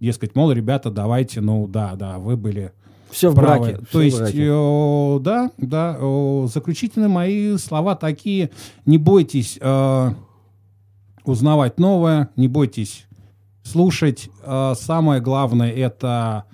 Дескать, мол, ребята, давайте, ну да, да, вы были все в правы. браке. То есть, браке. Э, да, да, э, заключительные мои слова такие. Не бойтесь э, узнавать новое, не бойтесь слушать. Э, самое главное это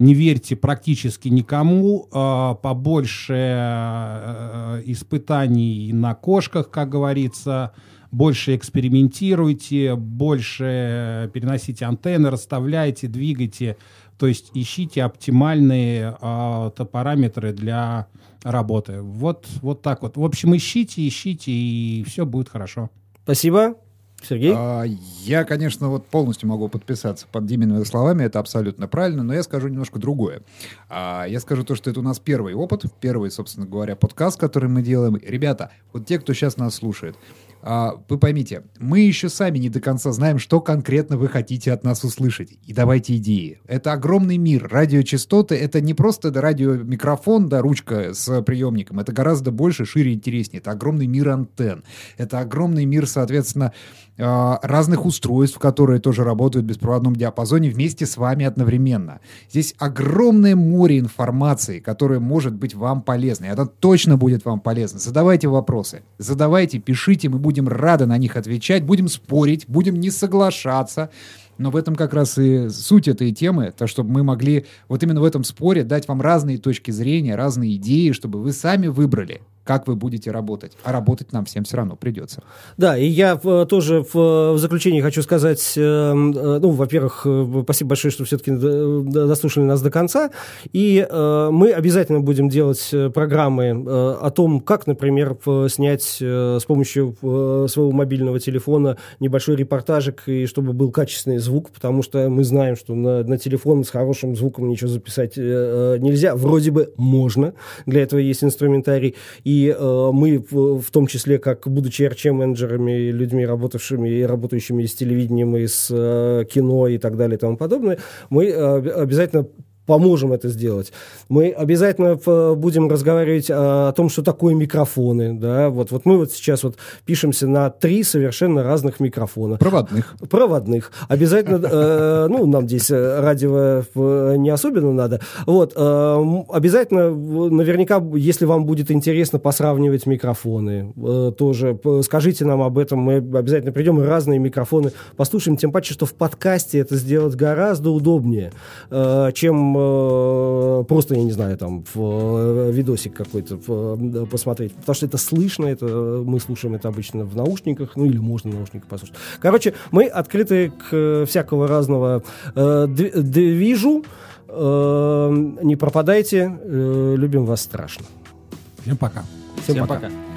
не верьте практически никому, э, побольше э, испытаний на кошках, как говорится, больше экспериментируйте, больше переносите антенны, расставляйте, двигайте, то есть ищите оптимальные э, параметры для работы. Вот, вот так вот. В общем, ищите, ищите, и все будет хорошо. Спасибо. Сергей? А, я, конечно, вот полностью могу подписаться под Димиными словами, это абсолютно правильно, но я скажу немножко другое. А, я скажу то, что это у нас первый опыт, первый, собственно говоря, подкаст, который мы делаем. Ребята, вот те, кто сейчас нас слушает, а, вы поймите, мы еще сами не до конца знаем, что конкретно вы хотите от нас услышать. И давайте идеи. Это огромный мир. Радиочастоты — это не просто да, радиомикрофон, да, ручка с приемником. Это гораздо больше, шире интереснее. Это огромный мир антенн. Это огромный мир, соответственно, разных устройств, которые тоже работают в беспроводном диапазоне вместе с вами одновременно. Здесь огромное море информации, которая может быть вам полезна. Это точно будет вам полезно. Задавайте вопросы. Задавайте, пишите, мы будем рады на них отвечать, будем спорить, будем не соглашаться. Но в этом как раз и суть этой темы, то, чтобы мы могли вот именно в этом споре дать вам разные точки зрения, разные идеи, чтобы вы сами выбрали, как вы будете работать. А работать нам всем все равно придется. Да, и я э, тоже в, заключении хочу сказать, э, э, ну, во-первых, спасибо большое, что все-таки дослушали нас до конца. И мы обязательно будем делать программы о том, как, например, снять с помощью своего мобильного телефона небольшой репортажик, и чтобы был качественный звук, потому что мы знаем, что на, на телефон с хорошим звуком ничего записать нельзя. Вроде бы можно, для этого есть инструментарий. И э, мы, в, том числе, как будучи RCM-менеджерами, людьми, работавшими и работающими с телевидением, и с э, кино и так далее и тому подобное, мы э, обязательно поможем это сделать. Мы обязательно будем разговаривать о том, что такое микрофоны. Да? Вот, вот мы вот сейчас вот пишемся на три совершенно разных микрофона. Проводных. Проводных. Обязательно, э, ну, нам здесь радио не особенно надо. Вот, э, обязательно, наверняка, если вам будет интересно посравнивать микрофоны, э, тоже скажите нам об этом, мы обязательно придем и разные микрофоны послушаем, тем паче, что в подкасте это сделать гораздо удобнее, чем просто, я не знаю, там, в видосик какой-то посмотреть, потому что это слышно, это мы слушаем это обычно в наушниках, ну или можно в наушниках послушать. Короче, мы открыты к всякого разного э, движу. Э, не пропадайте, э, любим вас страшно. Всем пока. Всем, Всем пока. пока.